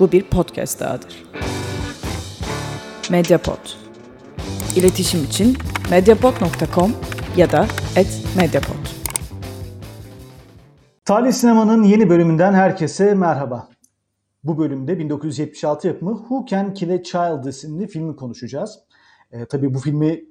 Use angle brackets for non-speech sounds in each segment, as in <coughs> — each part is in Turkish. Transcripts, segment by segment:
Bu bir podcast dahadır. Mediapod. İletişim için mediapod.com ya da @mediapod. Talih Sinema'nın yeni bölümünden herkese merhaba. Bu bölümde 1976 yapımı Who Can Kill a Child isimli filmi konuşacağız. E, tabii bu filmi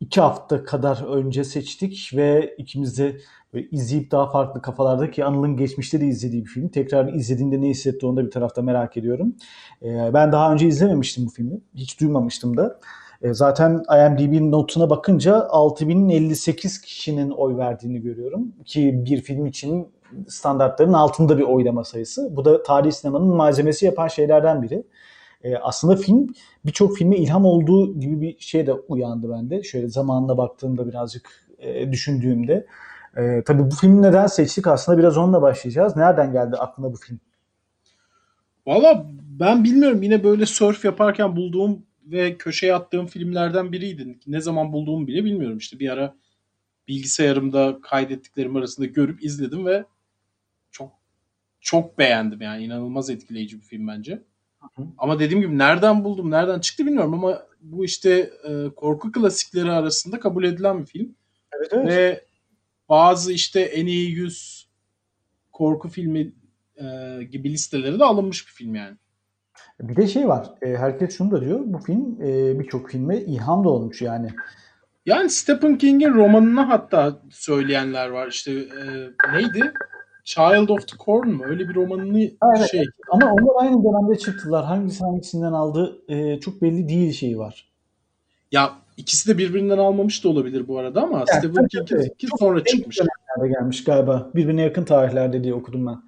iki hafta kadar önce seçtik ve ikimiz de izleyip daha farklı kafalarda ki Anıl'ın geçmişte de izlediği bir film. Tekrar izlediğinde ne hissetti onu da bir tarafta merak ediyorum. E, ben daha önce izlememiştim bu filmi. Hiç duymamıştım da. E, zaten IMDb notuna bakınca 6058 kişinin oy verdiğini görüyorum. Ki bir film için standartların altında bir oylama sayısı. Bu da tarih sinemanın malzemesi yapan şeylerden biri. E, aslında film birçok filme ilham olduğu gibi bir şey de uyandı bende. Şöyle zamanına baktığımda birazcık e, düşündüğümde. E, tabii bu filmi neden seçtik aslında biraz onunla başlayacağız. Nereden geldi aklına bu film? Valla ben bilmiyorum yine böyle surf yaparken bulduğum ve köşeye attığım filmlerden biriydi. Ne zaman bulduğumu bile bilmiyorum. İşte bir ara bilgisayarımda kaydettiklerim arasında görüp izledim ve çok çok beğendim yani inanılmaz etkileyici bir film bence. Hı hı. Ama dediğim gibi nereden buldum, nereden çıktı bilmiyorum ama bu işte e, korku klasikleri arasında kabul edilen bir film. Evet, evet. Ve bazı işte en iyi 100 korku filmi e, gibi listelere de alınmış bir film yani. Bir de şey var. E, herkes şunu da diyor. Bu film e, birçok filme ilham da olmuş yani. Yani Stephen King'in romanını hatta söyleyenler var. İşte e, neydi? Child of the Corn mu? Öyle bir romanını evet, şey. Ama onlar aynı dönemde çıktılar. Hangisi hangisinden aldı e, çok belli değil şeyi var. Ya ikisi de birbirinden almamış da olabilir bu arada ama yani, Stephen King'in sonra çıkmış. gelmiş galiba. Birbirine yakın tarihlerde diye okudum ben.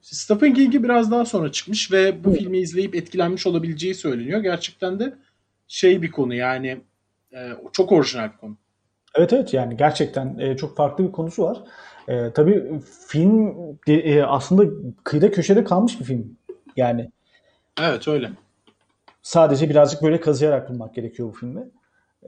Stephen King'i biraz daha sonra çıkmış ve bu Hı. filmi izleyip etkilenmiş olabileceği söyleniyor. Gerçekten de şey bir konu yani e, çok orijinal bir konu. Evet evet yani gerçekten e, çok farklı bir konusu var. E, tabii film e, aslında kıyıda köşede kalmış bir film yani. Evet öyle. Sadece birazcık böyle kazıyarak bulmak gerekiyor bu filmi.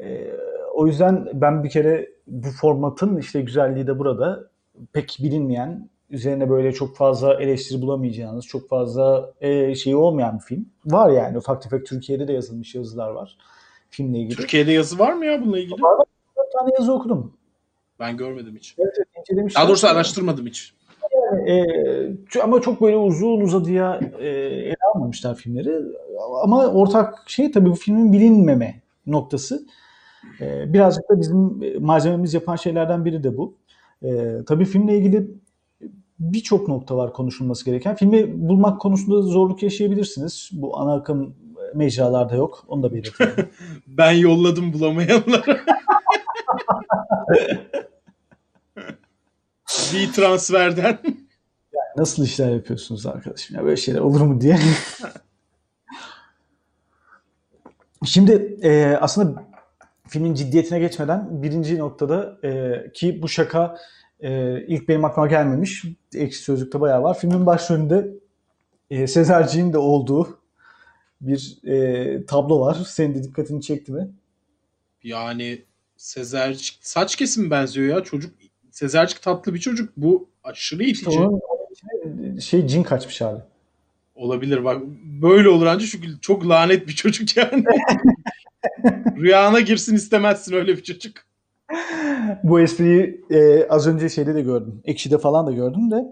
E, o yüzden ben bir kere bu formatın işte güzelliği de burada pek bilinmeyen üzerine böyle çok fazla eleştiri bulamayacağınız, çok fazla e, şeyi olmayan bir film. Var yani ufak tefek Türkiye'de de yazılmış yazılar var filmle ilgili. Türkiye'de yazı var mı ya bununla ilgili? Var, bir tane yazı okudum. Ben görmedim hiç. Evet, evet Daha doğrusu araştırmadım hiç. Yani, e, ama çok böyle uzun uzadıya e, ele almamışlar filmleri. Ama ortak şey tabii bu filmin bilinmeme noktası. E, birazcık da bizim malzememiz yapan şeylerden biri de bu. E, tabii filmle ilgili birçok nokta var konuşulması gereken. Filmi bulmak konusunda zorluk yaşayabilirsiniz. Bu ana akım mecralarda yok. Onu da belirteyim. <laughs> ben yolladım bulamayanlara. <laughs> bir transferden. Yani nasıl işler yapıyorsunuz arkadaşım ya böyle şeyler olur mu diye. <laughs> Şimdi e, aslında filmin ciddiyetine geçmeden birinci noktada e, ki bu şaka e, ilk benim aklıma gelmemiş. Ekşi Sözlük'te bayağı var. Filmin başrolünde e, Sezerciğin de olduğu bir e, tablo var. Senin de dikkatini çekti mi? Yani Sezercik saç kesimi benziyor ya. Çocuk Sezercik tatlı bir çocuk. Bu aşırı itici. İşte onun, şey cin kaçmış abi. Olabilir bak. Böyle olur ancak çünkü çok lanet bir çocuk yani. <laughs> <laughs> Rüyana girsin istemezsin öyle bir çocuk. Bu espriyi e, az önce şeyde de gördüm. Ekşi'de falan da gördüm de.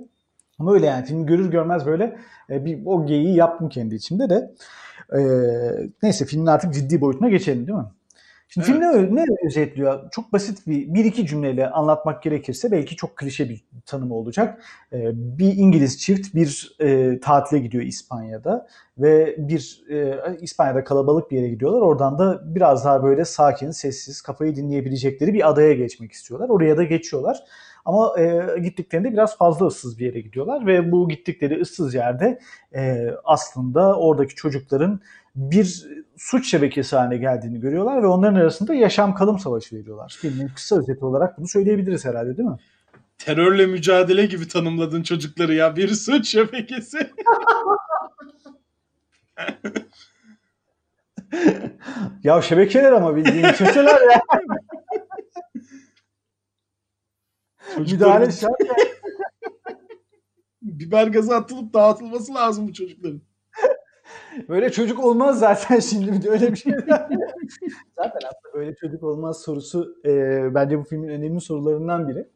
Ama öyle yani filmi görür görmez böyle e, bir o geyiği yaptım kendi içimde de. E, neyse filmin artık ciddi boyutuna geçelim değil mi? Şimdi evet. film ne, ne özetliyor? Çok basit bir, bir iki cümleyle anlatmak gerekirse belki çok klişe bir tanım olacak. Ee, bir İngiliz çift bir e, tatile gidiyor İspanya'da ve bir e, İspanya'da kalabalık bir yere gidiyorlar. Oradan da biraz daha böyle sakin, sessiz, kafayı dinleyebilecekleri bir adaya geçmek istiyorlar. Oraya da geçiyorlar. Ama e, gittiklerinde biraz fazla ıssız bir yere gidiyorlar ve bu gittikleri ıssız yerde e, aslında oradaki çocukların bir suç şebekesi haline geldiğini görüyorlar ve onların arasında yaşam kalım savaşı veriyorlar. Filmin kısa özeti olarak bunu söyleyebiliriz herhalde değil mi? Terörle mücadele gibi tanımladın çocukları ya. Bir suç şebekesi. <laughs> ya şebekeler ama bildiğin çeteler ya. Müdahale şart. Biber gazı atılıp dağıtılması lazım bu çocukların. Böyle çocuk olmaz zaten <laughs> şimdi bir de öyle bir şey. <laughs> zaten aslında böyle çocuk olmaz sorusu e, bence bu filmin önemli sorularından biri.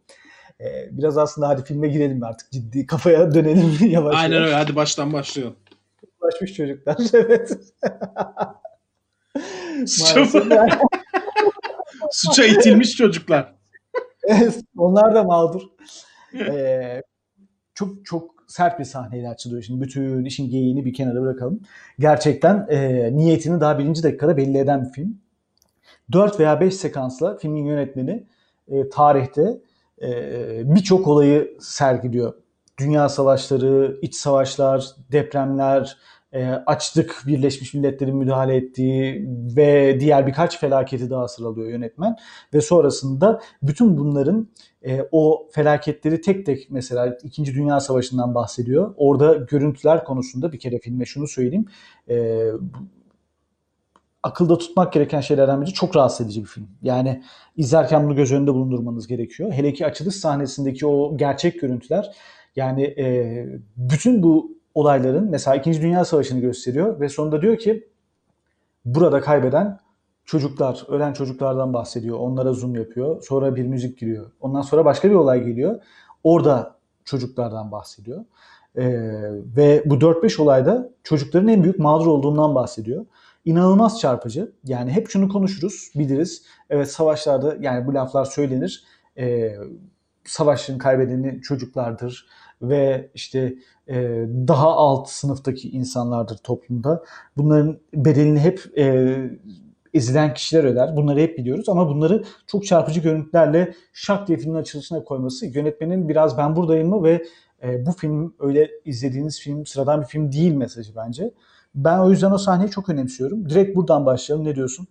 E, biraz aslında hadi filme girelim artık ciddi kafaya dönelim <laughs> yavaş Aynen yavaş. öyle hadi baştan başlayalım. Ulaşmış çocuklar evet. Suça, yani. suça itilmiş çocuklar. Evet, onlar da mağdur. Ee, çok çok sert bir sahneyle açılıyor. Şimdi bütün işin geyiğini bir kenara bırakalım. Gerçekten e, niyetini daha birinci dakikada belli eden bir film. 4 veya 5 sekansla filmin yönetmeni e, tarihte e, birçok olayı sergiliyor. Dünya savaşları, iç savaşlar, depremler, e, açlık, Birleşmiş Milletler'in müdahale ettiği ve diğer birkaç felaketi daha sıralıyor yönetmen. Ve sonrasında bütün bunların e, o felaketleri tek tek mesela 2. Dünya Savaşı'ndan bahsediyor. Orada görüntüler konusunda bir kere filme şunu söyleyeyim. E, akılda tutmak gereken şeylerden biri çok rahatsız edici bir film. Yani izlerken bunu göz önünde bulundurmanız gerekiyor. Hele ki açılış sahnesindeki o gerçek görüntüler yani e, bütün bu olayların mesela 2. Dünya Savaşı'nı gösteriyor ve sonunda diyor ki burada kaybeden çocuklar, ölen çocuklardan bahsediyor. Onlara zoom yapıyor. Sonra bir müzik giriyor. Ondan sonra başka bir olay geliyor. Orada çocuklardan bahsediyor. Ee, ve bu 4-5 olayda çocukların en büyük mağdur olduğundan bahsediyor. İnanılmaz çarpıcı. Yani hep şunu konuşuruz, biliriz. Evet savaşlarda yani bu laflar söylenir. Ee, savaşın kaybedeni çocuklardır ve işte e, daha alt sınıftaki insanlardır toplumda. Bunların bedelini hep e, ezilen kişiler öder. Bunları hep biliyoruz ama bunları çok çarpıcı görüntülerle şak diye filmin açılışına koyması yönetmenin biraz ben buradayım mı ve e, bu film öyle izlediğiniz film sıradan bir film değil mesajı bence. Ben o yüzden o sahneyi çok önemsiyorum. Direkt buradan başlayalım. Ne diyorsun?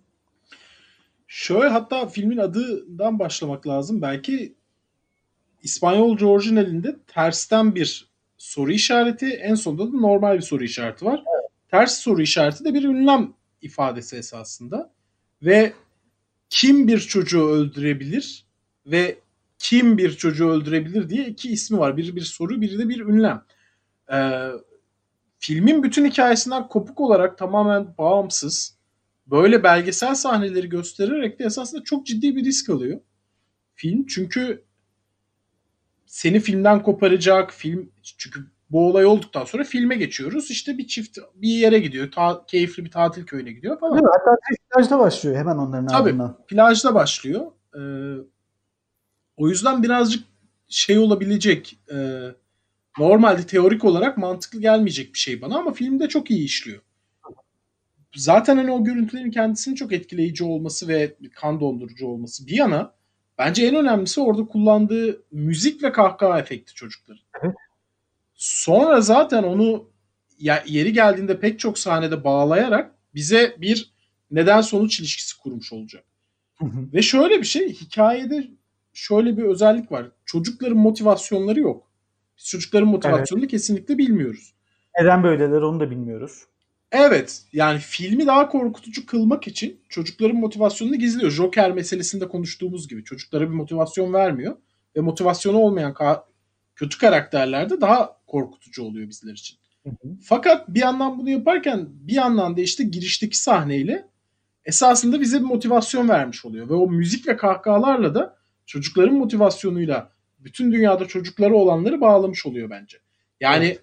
Şöyle hatta filmin adından başlamak lazım. Belki İspanyolca orijinalinde tersten bir soru işareti, en sonunda da normal bir soru işareti var. Ters soru işareti de bir ünlem ifadesi esasında. Ve kim bir çocuğu öldürebilir ve kim bir çocuğu öldürebilir diye iki ismi var. Biri bir soru, biri de bir ünlem. Ee, filmin bütün hikayesinden kopuk olarak tamamen bağımsız böyle belgesel sahneleri göstererek de esasında çok ciddi bir risk alıyor film. Çünkü seni filmden koparacak film çünkü bu olay olduktan sonra filme geçiyoruz. İşte bir çift bir yere gidiyor. Ta, keyifli bir tatil köyüne gidiyor falan. Değil mi? Hatta plajda başlıyor hemen onların Tabii. ardından. Plajda başlıyor. Ee, o yüzden birazcık şey olabilecek e, normalde teorik olarak mantıklı gelmeyecek bir şey bana ama filmde çok iyi işliyor. Zaten hani o görüntülerin kendisinin çok etkileyici olması ve kan dondurucu olması bir yana bence en önemlisi orada kullandığı müzik ve kahkaha efekti çocukların. Evet. Sonra zaten onu yeri geldiğinde pek çok sahnede bağlayarak bize bir neden sonuç ilişkisi kurmuş olacak. Hı hı. Ve şöyle bir şey hikayede şöyle bir özellik var. Çocukların motivasyonları yok. Biz çocukların motivasyonunu kesinlikle bilmiyoruz. Neden böyleler onu da bilmiyoruz. Evet yani filmi daha korkutucu kılmak için çocukların motivasyonunu gizliyor. Joker meselesinde konuştuğumuz gibi çocuklara bir motivasyon vermiyor. Ve motivasyonu olmayan ka- kötü karakterler de daha korkutucu oluyor bizler için. Hı hı. Fakat bir yandan bunu yaparken bir yandan da işte girişteki sahneyle esasında bize bir motivasyon vermiş oluyor. Ve o müzik ve kahkahalarla da çocukların motivasyonuyla bütün dünyada çocukları olanları bağlamış oluyor bence. Yani Evet.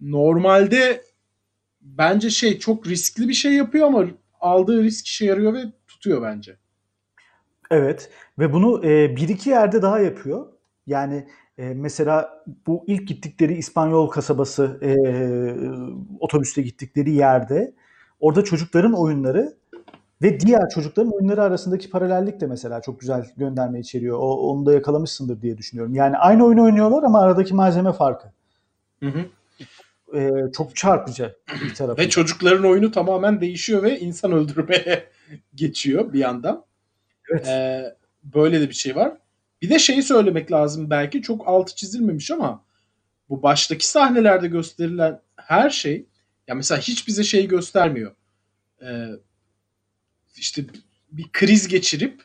normalde bence şey çok riskli bir şey yapıyor ama aldığı risk işe yarıyor ve tutuyor bence. Evet ve bunu e, bir iki yerde daha yapıyor. Yani e, mesela bu ilk gittikleri İspanyol kasabası e, otobüste gittikleri yerde orada çocukların oyunları ve diğer çocukların oyunları arasındaki paralellik de mesela çok güzel gönderme içeriyor. O, onu da yakalamışsındır diye düşünüyorum. Yani aynı oyunu oynuyorlar ama aradaki malzeme farkı. Hı hı. E, çok çarpıcı bir <clears throat> tarafı. Ve çocukların oyunu tamamen değişiyor ve insan öldürmeye <laughs> geçiyor bir yandan. Evet. Ee, böyle de bir şey var. Bir de şeyi söylemek lazım belki çok altı çizilmemiş ama bu baştaki sahnelerde gösterilen her şey ya mesela hiç bize şey göstermiyor. Ee, işte bir kriz geçirip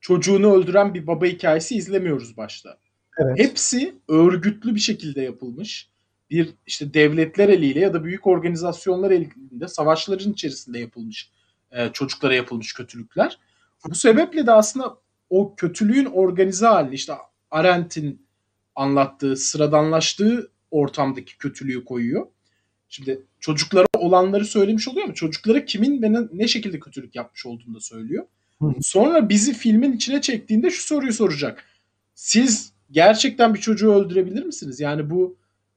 çocuğunu öldüren bir baba hikayesi izlemiyoruz başta. Evet. Hepsi örgütlü bir şekilde yapılmış bir işte devletler eliyle ya da büyük organizasyonlar elinde savaşların içerisinde yapılmış e, çocuklara yapılmış kötülükler. Bu sebeple de aslında o kötülüğün organize hali işte Arendt'in anlattığı, sıradanlaştığı ortamdaki kötülüğü koyuyor. Şimdi çocuklara olanları söylemiş oluyor mu? Çocuklara kimin ve ne şekilde kötülük yapmış olduğunu da söylüyor. Sonra bizi filmin içine çektiğinde şu soruyu soracak. Siz gerçekten bir çocuğu öldürebilir misiniz? Yani bu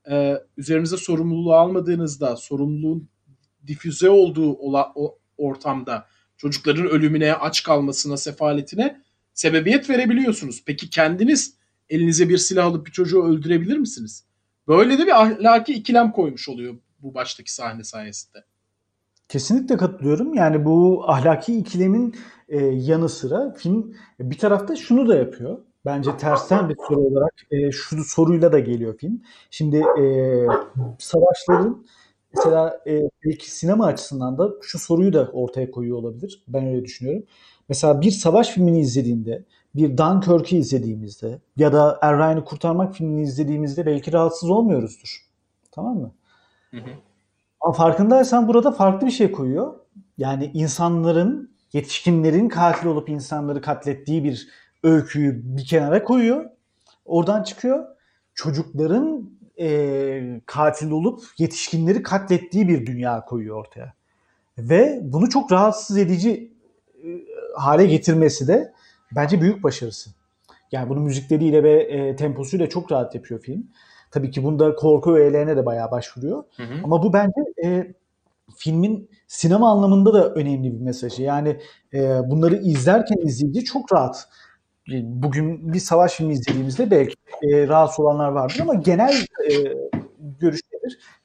e, üzerinize sorumluluğu almadığınızda, sorumluluğun difüze olduğu ola, o ortamda çocukların ölümüne, aç kalmasına, sefaletine sebebiyet verebiliyorsunuz. Peki kendiniz elinize bir silah alıp bir çocuğu öldürebilir misiniz? Böyle de bir ahlaki ikilem koymuş oluyor bu baştaki sahne sayesinde. Kesinlikle katılıyorum. Yani bu ahlaki ikilemin e, yanı sıra film bir tarafta şunu da yapıyor. Bence tersten bir soru olarak e, şu soruyla da geliyor film. Şimdi e, savaşların mesela e, belki sinema açısından da şu soruyu da ortaya koyuyor olabilir. Ben öyle düşünüyorum. Mesela bir savaş filmini izlediğinde, bir Dunkirk'ü izlediğimizde ya da Er Ryan'ı kurtarmak filmini izlediğimizde belki rahatsız olmuyoruzdur. Tamam mı? Hı hı. Ama farkındaysan burada farklı bir şey koyuyor. Yani insanların, yetişkinlerin katil olup insanları katlettiği bir öyküyü bir kenara koyuyor. Oradan çıkıyor. Çocukların e, katil olup yetişkinleri katlettiği bir dünya koyuyor ortaya. Ve bunu çok rahatsız edici e, hale getirmesi de bence büyük başarısı. Yani bunu müzikleriyle ve e, temposuyla çok rahat yapıyor film. Tabii ki bunda korku öğelerine de bayağı başvuruyor. Hı hı. Ama bu bence e, filmin sinema anlamında da önemli bir mesajı. Yani e, bunları izlerken izleyici çok rahat. E, bugün bir savaş filmi izlediğimizde belki e, rahatsız olanlar vardır ama genel e, görüş?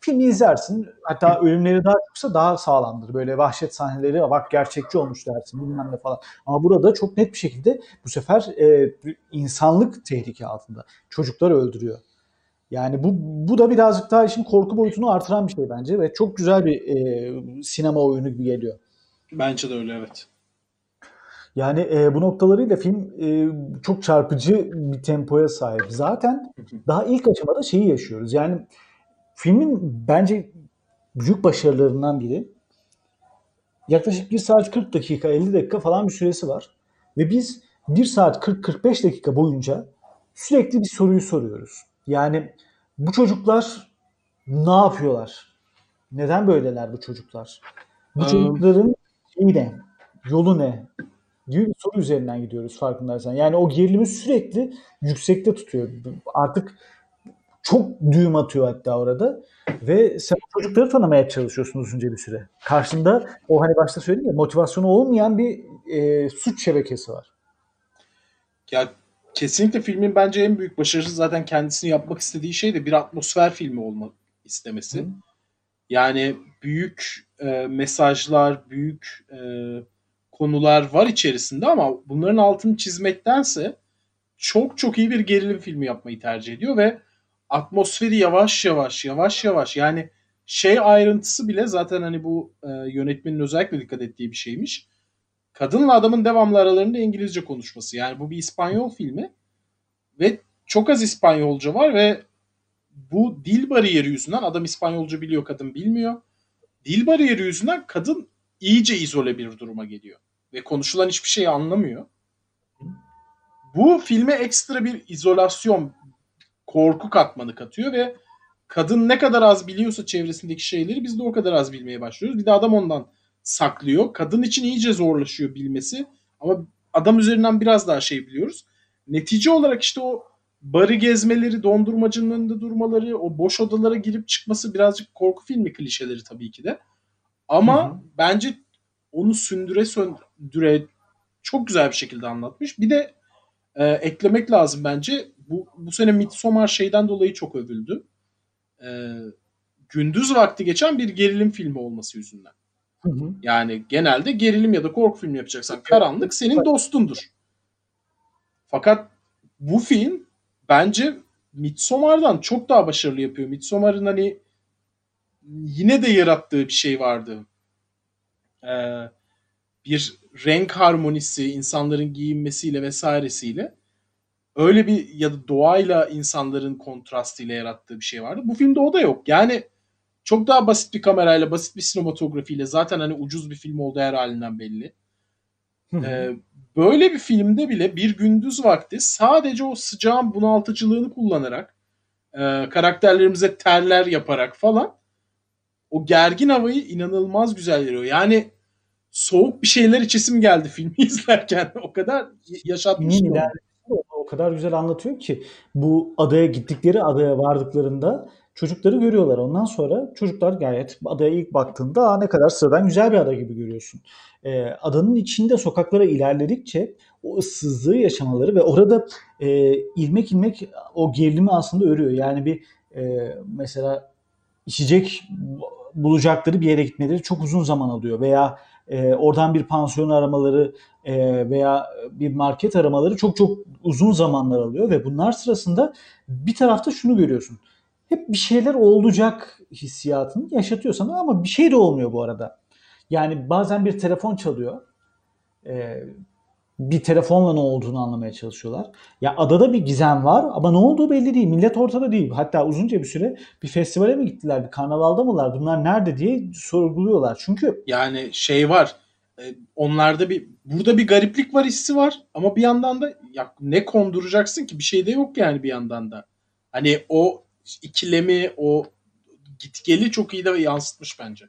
Filmi izlersin. Hatta ölümleri daha çoksa daha sağlamdır. Böyle vahşet sahneleri bak gerçekçi olmuş dersin bilmem ne falan. Ama burada çok net bir şekilde bu sefer e, insanlık tehlike altında. Çocuklar öldürüyor. Yani bu bu da birazcık daha işin korku boyutunu artıran bir şey bence ve çok güzel bir e, sinema oyunu gibi geliyor. Bence de öyle evet. Yani e, bu noktalarıyla film e, çok çarpıcı bir tempoya sahip. Zaten daha ilk aşamada şeyi yaşıyoruz. Yani filmin bence büyük başarılarından biri yaklaşık 1 saat 40 dakika 50 dakika falan bir süresi var. Ve biz 1 saat 40-45 dakika boyunca sürekli bir soruyu soruyoruz. Yani bu çocuklar ne yapıyorlar? Neden böyleler bu çocuklar? Bu çocukların şeyi ne? Yolu ne? Gibi bir soru üzerinden gidiyoruz farkındaysan. Yani o gerilimi sürekli yüksekte tutuyor. Artık çok düğüm atıyor hatta orada. Ve sen çocukları tanımaya çalışıyorsun uzunca bir süre. Karşında o hani başta söyledim ya motivasyonu olmayan bir e, suç şebekesi var. Ya kesinlikle filmin bence en büyük başarısı zaten kendisini yapmak istediği şey de bir atmosfer filmi olmak istemesi. Hı. Yani büyük e, mesajlar, büyük e, konular var içerisinde ama bunların altını çizmektense çok çok iyi bir gerilim filmi yapmayı tercih ediyor ve atmosferi yavaş yavaş yavaş yavaş yani şey ayrıntısı bile zaten hani bu e, yönetmenin özellikle dikkat ettiği bir şeymiş. Kadınla adamın devamlı aralarında İngilizce konuşması. Yani bu bir İspanyol filmi ve çok az İspanyolca var ve bu dil bariyeri yüzünden adam İspanyolca biliyor kadın bilmiyor. Dil bariyeri yüzünden kadın iyice izole bir duruma geliyor ve konuşulan hiçbir şeyi anlamıyor. Bu filme ekstra bir izolasyon, korku katmanı katıyor ve kadın ne kadar az biliyorsa çevresindeki şeyleri biz de o kadar az bilmeye başlıyoruz. Bir de adam ondan saklıyor. Kadın için iyice zorlaşıyor bilmesi ama adam üzerinden biraz daha şey biliyoruz. Netice olarak işte o barı gezmeleri, dondurmacının önünde durmaları, o boş odalara girip çıkması birazcık korku filmi klişeleri tabii ki de. Ama hı hı. bence onu sündüre söndüre çok güzel bir şekilde anlatmış. Bir de e, eklemek lazım bence. Bu, bu sene Midsommar şeyden dolayı çok övüldü. E, gündüz vakti geçen bir gerilim filmi olması yüzünden. Hı hı. Yani genelde gerilim ya da korku filmi yapacaksan karanlık senin dostundur. Fakat bu film bence Midsommar'dan çok daha başarılı yapıyor. Midsommar'ın hani yine de yarattığı bir şey vardı. Ee, bir renk harmonisi, insanların giyinmesiyle vesairesiyle öyle bir ya da doğayla insanların kontrastıyla yarattığı bir şey vardı. Bu filmde o da yok. Yani çok daha basit bir kamerayla, basit bir sinematografiyle zaten hani ucuz bir film olduğu her halinden belli. Ee, böyle bir filmde bile bir gündüz vakti sadece o sıcağın bunaltıcılığını kullanarak e, karakterlerimize terler yaparak falan o gergin havayı inanılmaz güzel veriyor. Yani soğuk bir şeyler içesim geldi filmi <laughs> izlerken. O kadar yaşatmış. o kadar güzel anlatıyor ki bu adaya gittikleri adaya vardıklarında çocukları görüyorlar. Ondan sonra çocuklar gayet adaya ilk baktığında ne kadar sıradan güzel bir ada gibi görüyorsun. Ee, adanın içinde sokaklara ilerledikçe o ıssızlığı yaşamaları ve orada e, ilmek ilmek o gerilimi aslında örüyor. Yani bir e, mesela içecek bulacakları bir yere gitmeleri çok uzun zaman alıyor veya e, oradan bir pansiyon aramaları e, veya bir market aramaları çok çok uzun zamanlar alıyor ve bunlar sırasında bir tarafta şunu görüyorsun. Hep bir şeyler olacak hissiyatını yaşatıyor sana ama bir şey de olmuyor bu arada. Yani bazen bir telefon çalıyor. E, bir telefonla ne olduğunu anlamaya çalışıyorlar. Ya adada bir gizem var ama ne olduğu belli değil. Millet ortada değil. Hatta uzunca bir süre bir festivale mi gittiler, bir karnavalda mılar, bunlar nerede diye sorguluyorlar. Çünkü yani şey var. E, onlarda bir burada bir gariplik var hissi var ama bir yandan da ya ne konduracaksın ki bir şey de yok yani bir yandan da. Hani o ikilemi, o gitgeli çok iyi de yansıtmış bence.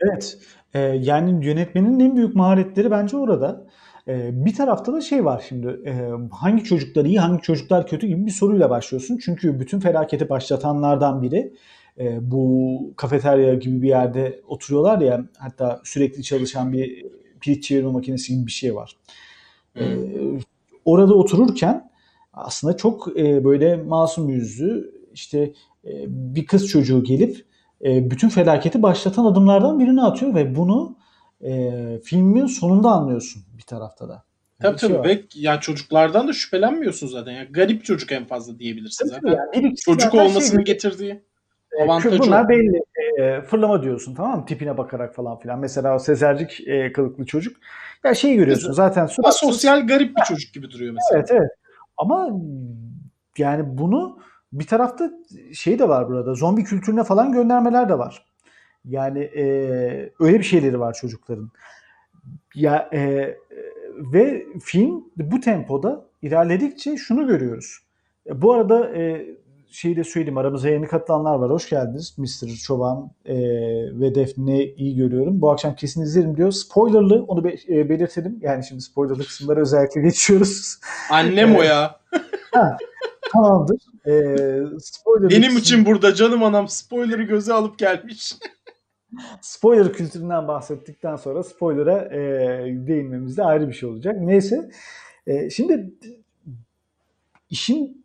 Evet. E, yani yönetmenin en büyük maharetleri bence orada. E, bir tarafta da şey var şimdi e, hangi çocuklar iyi hangi çocuklar kötü gibi bir soruyla başlıyorsun. Çünkü bütün felaketi başlatanlardan biri e, bu kafeterya gibi bir yerde oturuyorlar ya hatta sürekli çalışan bir pirinç çevirme makinesi gibi bir şey var. E, orada otururken aslında çok e, böyle masum yüzlü işte bir kız çocuğu gelip bütün felaketi başlatan adımlardan birini atıyor ve bunu e, filmin sonunda anlıyorsun bir tarafta da. Tabii tabii. Şey Ve yani çocuklardan da şüphelenmiyorsun zaten. Yani garip çocuk en fazla diyebilirsin tabii zaten. Yani. Çocuk olmasını şey, getirdiği e, avantajı. Bunlar belli. E, fırlama diyorsun tamam mı? Tipine bakarak falan filan. Mesela o sezercik e, kılıklı çocuk. Ya şeyi görüyorsun zaten. Suratsız. Sosyal garip bir çocuk gibi duruyor mesela. Evet evet. Ama yani bunu bir tarafta şey de var burada. Zombi kültürüne falan göndermeler de var. Yani e, öyle bir şeyleri var çocukların. Ya e, ve film bu tempoda ilerledikçe şunu görüyoruz. E, bu arada e, şeyi de söyleyeyim aramıza yeni katılanlar var. Hoş geldiniz Mr. Çoban e, ve Defne iyi görüyorum. Bu akşam kesin izlerim diyor. Spoilerlı onu be, e, belirtelim. Yani şimdi spoilerlı kısımları özellikle <laughs> geçiyoruz. Annem o ya. <laughs> ha, tamamdır. E, Benim kısım... için burada canım anam spoiler'ı göze alıp gelmiş. <laughs> spoiler kültüründen bahsettikten sonra spoiler'a e, değinmemiz de ayrı bir şey olacak. Neyse. E, şimdi işin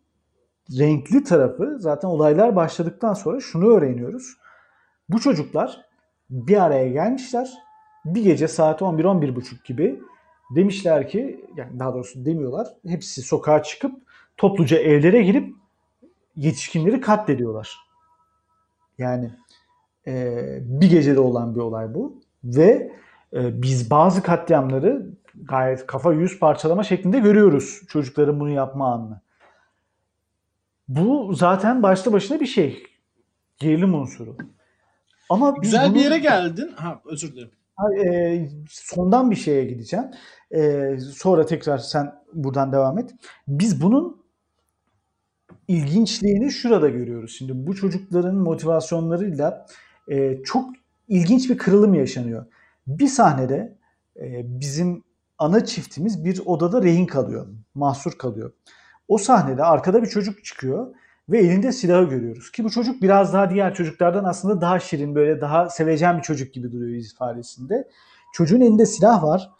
renkli tarafı zaten olaylar başladıktan sonra şunu öğreniyoruz. Bu çocuklar bir araya gelmişler. Bir gece saat 11-11.30 gibi demişler ki yani daha doğrusu demiyorlar. Hepsi sokağa çıkıp topluca evlere girip yetişkinleri katlediyorlar. Yani e, bir gecede olan bir olay bu. Ve e, biz bazı katliamları gayet kafa yüz parçalama şeklinde görüyoruz çocukların bunu yapma anını. Bu zaten başlı başına bir şey. Gerilim unsuru. Ama Güzel bunu... bir yere geldin. Ha özür dilerim. E, sondan bir şeye gideceğim. E, sonra tekrar sen buradan devam et. Biz bunun ilginçliğini şurada görüyoruz. Şimdi bu çocukların motivasyonlarıyla e, çok ilginç bir kırılım yaşanıyor. Bir sahnede e, bizim ana çiftimiz bir odada rehin kalıyor, mahsur kalıyor. O sahnede arkada bir çocuk çıkıyor ve elinde silahı görüyoruz. Ki bu çocuk biraz daha diğer çocuklardan aslında daha şirin, böyle daha sevecen bir çocuk gibi duruyor yüz ifadesinde. Çocuğun elinde silah var.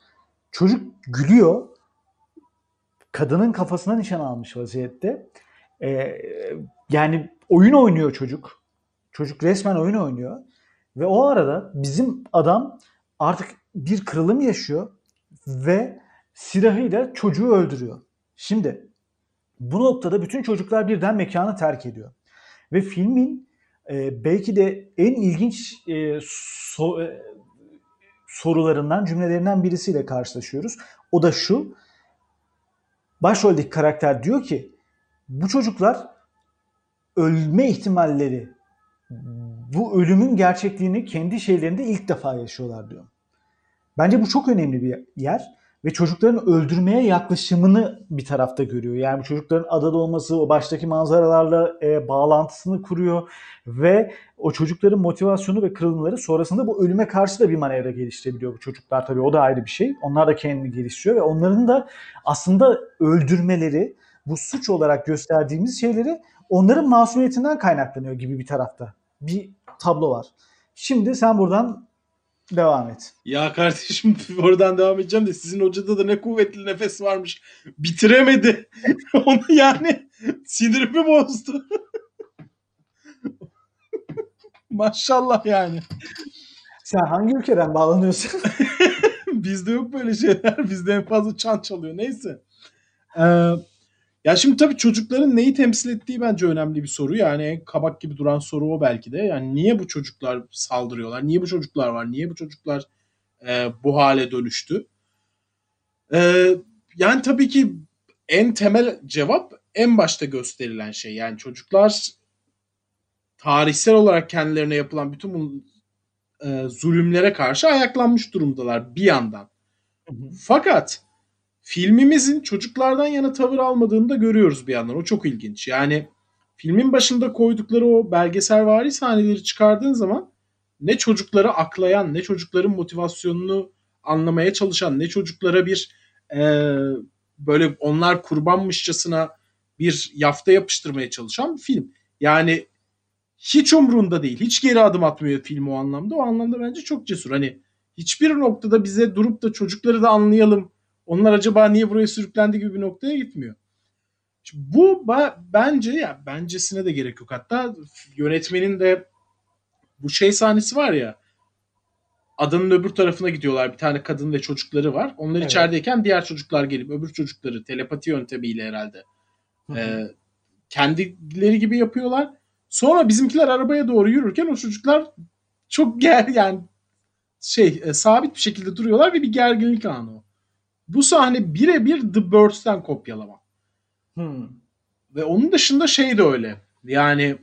Çocuk gülüyor. Kadının kafasına nişan almış vaziyette. Ee, yani oyun oynuyor çocuk. Çocuk resmen oyun oynuyor. Ve o arada bizim adam artık bir kırılım yaşıyor ve silahıyla çocuğu öldürüyor. Şimdi bu noktada bütün çocuklar birden mekanı terk ediyor. Ve filmin e, belki de en ilginç e, so, e, sorularından, cümlelerinden birisiyle karşılaşıyoruz. O da şu. Başroldeki karakter diyor ki bu çocuklar ölme ihtimalleri bu ölümün gerçekliğini kendi şeylerinde ilk defa yaşıyorlar diyor. Bence bu çok önemli bir yer ve çocukların öldürmeye yaklaşımını bir tarafta görüyor. Yani bu çocukların adada olması, o baştaki manzaralarla e, bağlantısını kuruyor ve o çocukların motivasyonu ve kırılımları sonrasında bu ölüme karşı da bir manevra geliştirebiliyor bu çocuklar tabii. O da ayrı bir şey. Onlar da kendini geliştiriyor ve onların da aslında öldürmeleri, bu suç olarak gösterdiğimiz şeyleri onların masumiyetinden kaynaklanıyor gibi bir tarafta. Bir tablo var. Şimdi sen buradan devam et. Ya kardeşim <laughs> oradan devam edeceğim de sizin hocada da ne kuvvetli nefes varmış. Bitiremedi. <laughs> Onu yani sinirimi bozdu. <laughs> Maşallah yani. Sen hangi ülkeden bağlanıyorsun? Bizde yok böyle şeyler. Bizde en fazla çan çalıyor. Neyse. Ee, ya şimdi tabii çocukların neyi temsil ettiği bence önemli bir soru. Yani kabak gibi duran soru o belki de. Yani niye bu çocuklar saldırıyorlar? Niye bu çocuklar var? Niye bu çocuklar e, bu hale dönüştü? Ee, yani tabii ki en temel cevap en başta gösterilen şey. Yani çocuklar tarihsel olarak kendilerine yapılan bütün bu e, zulümlere karşı ayaklanmış durumdalar bir yandan. Fakat filmimizin çocuklardan yana tavır almadığını da görüyoruz bir yandan. O çok ilginç. Yani filmin başında koydukları o belgeselvari sahneleri çıkardığın zaman ne çocukları aklayan, ne çocukların motivasyonunu anlamaya çalışan, ne çocuklara bir e, böyle onlar kurbanmışçasına bir yafta yapıştırmaya çalışan bir film. Yani hiç umrunda değil. Hiç geri adım atmıyor film o anlamda. O anlamda bence çok cesur. Hani hiçbir noktada bize durup da çocukları da anlayalım. Onlar acaba niye buraya sürüklendi gibi bir noktaya gitmiyor. Şimdi bu bence ya bencesine de gerek yok. Hatta yönetmenin de bu şey sahnesi var ya adanın öbür tarafına gidiyorlar. Bir tane kadın ve çocukları var. Onlar evet. içerideyken diğer çocuklar gelip öbür çocukları telepati yöntemiyle herhalde e, kendileri gibi yapıyorlar. Sonra bizimkiler arabaya doğru yürürken o çocuklar çok ger yani şey e, sabit bir şekilde duruyorlar ve bir gerginlik anı o. Bu sahne birebir The Birds'ten kopyalama. Hmm. Ve onun dışında şey de öyle. Yani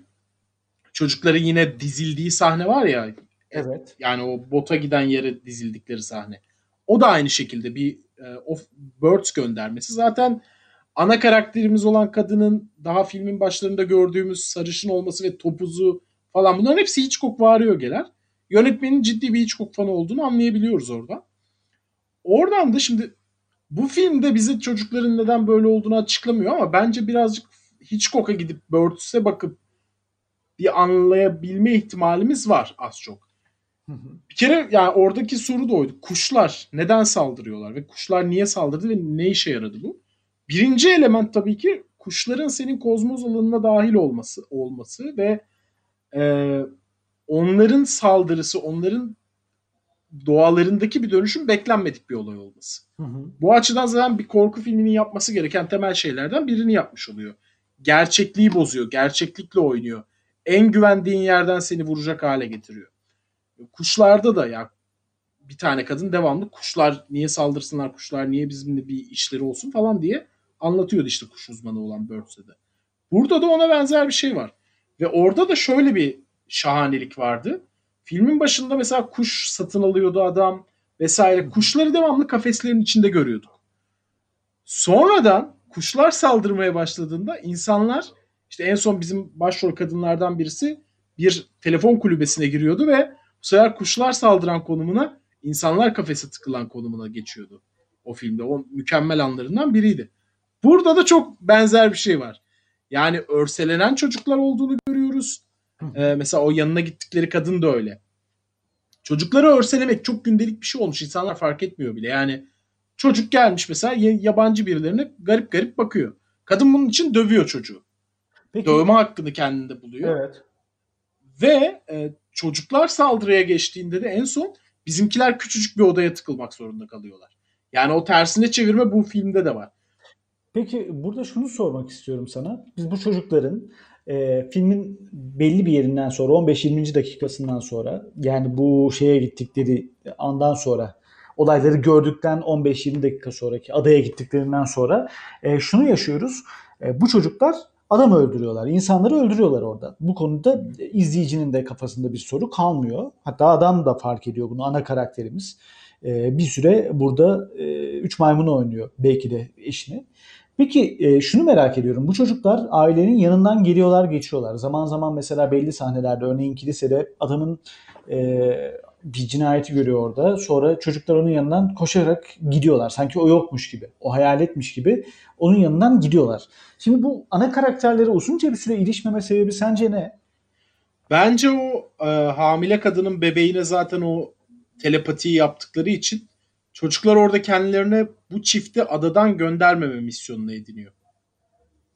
çocukların yine dizildiği sahne var ya. Evet. Yani o bota giden yere dizildikleri sahne. O da aynı şekilde bir e, of Birds göndermesi. Zaten ana karakterimiz olan kadının daha filmin başlarında gördüğümüz sarışın olması ve topuzu falan bunların hepsi Hitchcock varıyor gelir. Yönetmenin ciddi bir Hitchcock fanı olduğunu anlayabiliyoruz orada. Oradan da şimdi bu filmde bize çocukların neden böyle olduğunu açıklamıyor ama bence birazcık Hitchcock'a gidip Birds'e bakıp bir anlayabilme ihtimalimiz var az çok. Bir kere yani oradaki soru da oydu. Kuşlar neden saldırıyorlar ve kuşlar niye saldırdı ve ne işe yaradı bu? Birinci element tabii ki kuşların senin kozmoz alanına dahil olması olması ve e, onların saldırısı, onların doğalarındaki bir dönüşüm beklenmedik bir olay olması. Bu açıdan zaten bir korku filminin yapması gereken temel şeylerden birini yapmış oluyor. Gerçekliği bozuyor, gerçeklikle oynuyor. En güvendiğin yerden seni vuracak hale getiriyor. Kuşlarda da ya bir tane kadın devamlı kuşlar niye saldırsınlar, kuşlar niye bizimle bir işleri olsun falan diye anlatıyordu işte kuş uzmanı olan Birds'e de. Burada da ona benzer bir şey var. Ve orada da şöyle bir şahanelik vardı. Filmin başında mesela kuş satın alıyordu adam vesaire. Kuşları devamlı kafeslerin içinde görüyorduk. Sonradan kuşlar saldırmaya başladığında insanlar işte en son bizim başrol kadınlardan birisi bir telefon kulübesine giriyordu ve bu sefer kuşlar saldıran konumuna insanlar kafese tıkılan konumuna geçiyordu o filmde. O mükemmel anlarından biriydi. Burada da çok benzer bir şey var. Yani örselenen çocuklar olduğunu görüyoruz. Ee, mesela o yanına gittikleri kadın da öyle. Çocukları örselemek çok gündelik bir şey olmuş. İnsanlar fark etmiyor bile. Yani çocuk gelmiş mesela yabancı birilerine garip garip bakıyor. Kadın bunun için dövüyor çocuğu. Peki. Dövme hakkını kendinde buluyor. Evet. Ve e, çocuklar saldırıya geçtiğinde de en son bizimkiler küçücük bir odaya tıkılmak zorunda kalıyorlar. Yani o tersine çevirme bu filmde de var. Peki burada şunu sormak istiyorum sana. Biz bu çocukların e, filmin belli bir yerinden sonra 15-20. dakikasından sonra yani bu şeye gittikleri andan sonra olayları gördükten 15-20 dakika sonraki adaya gittiklerinden sonra e, şunu yaşıyoruz. E, bu çocuklar Adam öldürüyorlar. insanları öldürüyorlar orada. Bu konuda izleyicinin de kafasında bir soru kalmıyor. Hatta adam da fark ediyor bunu ana karakterimiz. Ee, bir süre burada e, üç maymunu oynuyor belki de eşini. Peki e, şunu merak ediyorum. Bu çocuklar ailenin yanından geliyorlar geçiyorlar. Zaman zaman mesela belli sahnelerde örneğin kilisede adamın e, bir cinayeti görüyor orada. Sonra çocuklar onun yanından koşarak gidiyorlar. Sanki o yokmuş gibi. O hayaletmiş gibi onun yanından gidiyorlar. Şimdi bu ana karakterlere uzunca bir süre ilişmeme sebebi sence ne? Bence o e, hamile kadının bebeğine zaten o telepatiyi yaptıkları için çocuklar orada kendilerine bu çifti adadan göndermeme misyonunu ediniyor.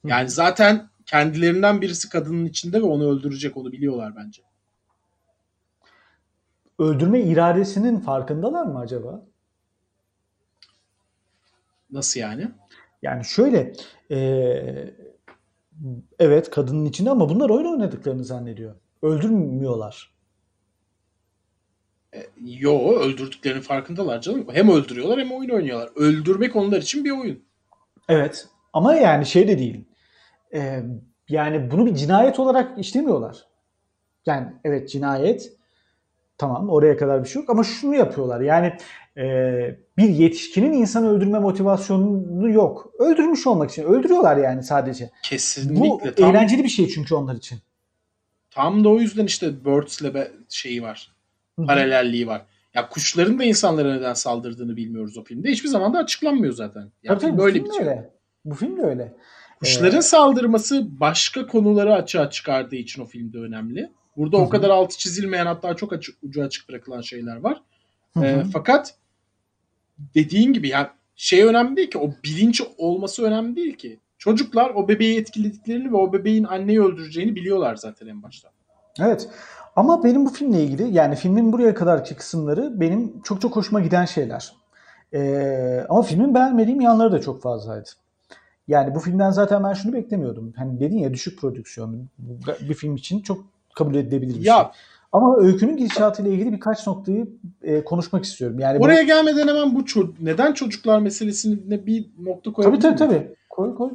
Yani zaten kendilerinden birisi kadının içinde ve onu öldürecek onu biliyorlar bence. Öldürme iradesinin farkındalar mı acaba? Nasıl yani? Yani şöyle e, evet kadının içinde ama bunlar oyun oynadıklarını zannediyor. Öldürmüyorlar. E, yo öldürdüklerinin farkındalar canım. Hem öldürüyorlar hem oyun oynuyorlar. Öldürmek onlar için bir oyun. Evet ama yani şey de değil. E, yani bunu bir cinayet olarak işlemiyorlar. Yani evet cinayet tamam oraya kadar bir şey yok ama şunu yapıyorlar. Yani e, bir yetişkinin insanı öldürme motivasyonu yok. Öldürmüş olmak için. Öldürüyorlar yani sadece. Kesinlikle. Bu tam, eğlenceli bir şey çünkü onlar için. tam da o yüzden işte Birds'le şeyi var. Paralelliği var. Ya kuşların da insanlara neden saldırdığını bilmiyoruz o filmde. Hiçbir zaman da açıklanmıyor zaten. Ya Tabii tabii, böyle bitiyor. öyle. Bu film de öyle. Kuşların Ee, saldırması başka konuları açığa çıkardığı için o filmde önemli. Burada Hı o kadar altı çizilmeyen hatta çok açık, ucu açık bırakılan şeyler var. Hı Ee, fakat dediğin gibi yani şey önemli değil ki o bilinç olması önemli değil ki. Çocuklar o bebeği etkilediklerini ve o bebeğin anneyi öldüreceğini biliyorlar zaten en başta. Evet. Ama benim bu filmle ilgili yani filmin buraya kadarki kısımları benim çok çok hoşuma giden şeyler. Ee, ama filmin beğenmediğim yanları da çok fazlaydı. Yani bu filmden zaten ben şunu beklemiyordum. Hani dedin ya düşük prodüksiyon. Bu bir film için çok kabul edilebilir bir şey. Ya Ama öykünün gidişatıyla ilgili birkaç noktayı e, konuşmak istiyorum. Yani bu- oraya gelmeden hemen bu ço- neden çocuklar meselesine bir nokta tabii koyabilir tabii miyim? tabii. Koy koy.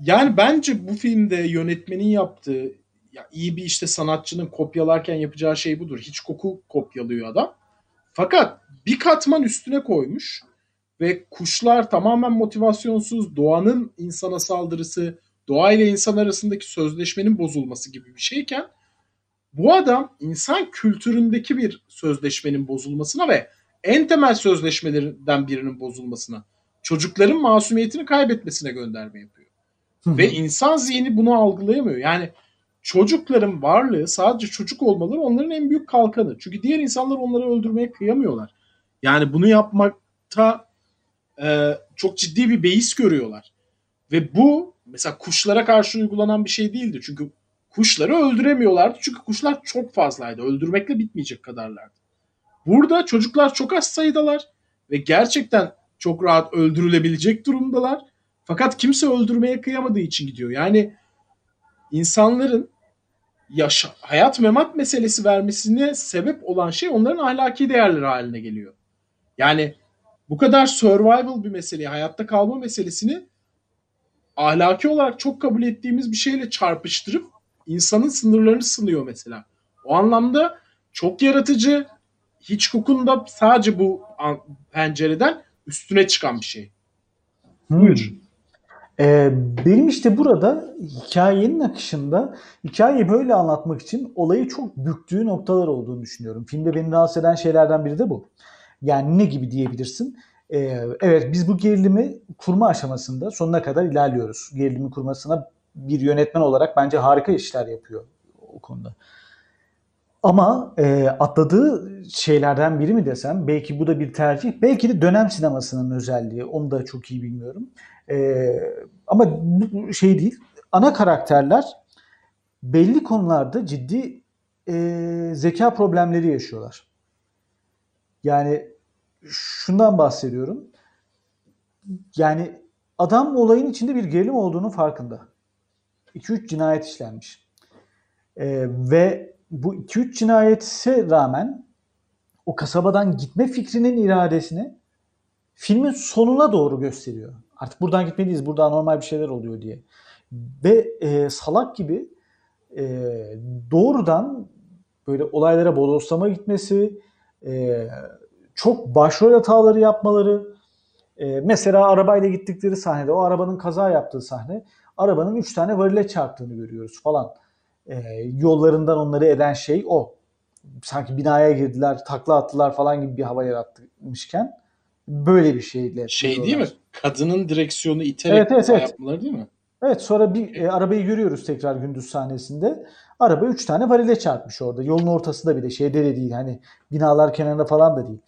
Yani bence bu filmde yönetmenin yaptığı ya iyi bir işte sanatçının kopyalarken yapacağı şey budur. Hiç koku kopyalıyor adam. Fakat bir katman üstüne koymuş ve kuşlar tamamen motivasyonsuz, doğanın insana saldırısı, doğa ile insan arasındaki sözleşmenin bozulması gibi bir şeyken bu adam insan kültüründeki bir sözleşmenin bozulmasına ve en temel sözleşmelerden birinin bozulmasına, çocukların masumiyetini kaybetmesine gönderme yapıyor. Ve insan zihni bunu algılayamıyor. Yani çocukların varlığı sadece çocuk olmaları onların en büyük kalkanı. Çünkü diğer insanlar onları öldürmeye kıyamıyorlar. Yani bunu yapmakta e, çok ciddi bir beis görüyorlar. Ve bu mesela kuşlara karşı uygulanan bir şey değildi. Çünkü kuşları öldüremiyorlardı. Çünkü kuşlar çok fazlaydı. Öldürmekle bitmeyecek kadarlardı. Burada çocuklar çok az sayıdalar ve gerçekten çok rahat öldürülebilecek durumdalar. Fakat kimse öldürmeye kıyamadığı için gidiyor. Yani insanların yaşa, hayat memat meselesi vermesine sebep olan şey onların ahlaki değerleri haline geliyor. Yani bu kadar survival bir meseleyi, hayatta kalma meselesini ahlaki olarak çok kabul ettiğimiz bir şeyle çarpıştırıp insanın sınırlarını sınıyor mesela. O anlamda çok yaratıcı, Hitchcock'un sadece bu pencereden üstüne çıkan bir şey. Buyur. Ee, benim işte burada hikayenin akışında hikayeyi böyle anlatmak için olayı çok büktüğü noktalar olduğunu düşünüyorum. Filmde beni rahatsız eden şeylerden biri de bu. Yani ne gibi diyebilirsin? Ee, evet biz bu gerilimi kurma aşamasında sonuna kadar ilerliyoruz. Gerilimi kurmasına bir yönetmen olarak bence harika işler yapıyor o konuda. Ama e, atladığı şeylerden biri mi desem, belki bu da bir tercih, belki de dönem sinemasının özelliği, onu da çok iyi bilmiyorum. E, ama bu şey değil, ana karakterler belli konularda ciddi e, zeka problemleri yaşıyorlar. Yani şundan bahsediyorum. Yani adam olayın içinde bir gerilim olduğunu farkında. 2-3 cinayet işlenmiş. E, ve bu 2-3 cinayete rağmen o kasabadan gitme fikrinin iradesini filmin sonuna doğru gösteriyor. Artık buradan gitmeliyiz, burada normal bir şeyler oluyor diye. Ve e, salak gibi e, doğrudan böyle olaylara bodoslama gitmesi, e, çok başrol hataları yapmaları, e, mesela arabayla gittikleri sahnede, o arabanın kaza yaptığı sahne, arabanın 3 tane varile çarptığını görüyoruz falan. E, yollarından onları eden şey o. Sanki binaya girdiler, takla attılar falan gibi bir hava yaratmışken böyle bir şeyle. Şey değil mi? Kadının direksiyonu iterek Evet, evet, evet. yapmaları değil mi? Evet sonra bir e, arabayı görüyoruz tekrar gündüz sahnesinde. Araba 3 tane varile çarpmış orada. Yolun ortasında bir de şeyde de değil hani binalar kenarında falan da değil.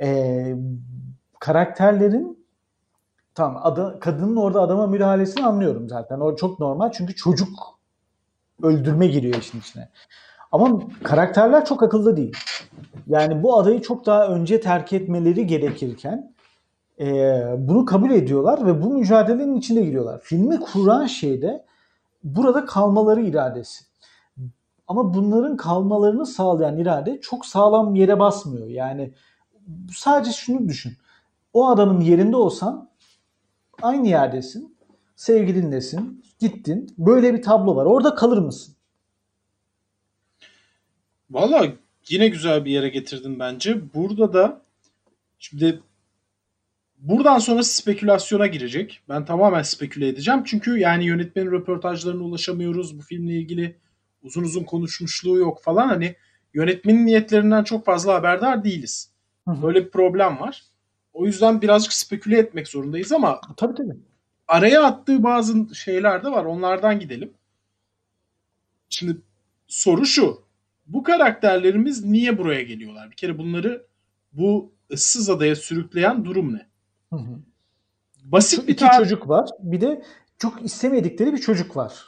E, karakterlerin tamam adı, kadının orada adama müdahalesini anlıyorum zaten. O çok normal çünkü çocuk öldürme giriyor işin içine. Ama karakterler çok akıllı değil. Yani bu adayı çok daha önce terk etmeleri gerekirken e, bunu kabul ediyorlar ve bu mücadelenin içinde giriyorlar. Filmi kuran şey de burada kalmaları iradesi. Ama bunların kalmalarını sağlayan irade çok sağlam yere basmıyor. Yani sadece şunu düşün. O adamın yerinde olsan aynı yerdesin. Sevgilinlesin. Gittin. Böyle bir tablo var. Orada kalır mısın? Valla yine güzel bir yere getirdin bence. Burada da şimdi buradan sonra spekülasyona girecek. Ben tamamen speküle edeceğim. Çünkü yani yönetmenin röportajlarına ulaşamıyoruz. Bu filmle ilgili uzun uzun konuşmuşluğu yok falan. Hani yönetmenin niyetlerinden çok fazla haberdar değiliz. Hı hı. Böyle bir problem var. O yüzden birazcık speküle etmek zorundayız ama Tabii tabii. Araya attığı bazı şeyler de var. Onlardan gidelim. Şimdi soru şu. Bu karakterlerimiz niye buraya geliyorlar? Bir kere bunları bu ıssız adaya sürükleyen durum ne? Hı hı. Basit Şu bir iki tar- çocuk var. Bir de çok istemedikleri bir çocuk var.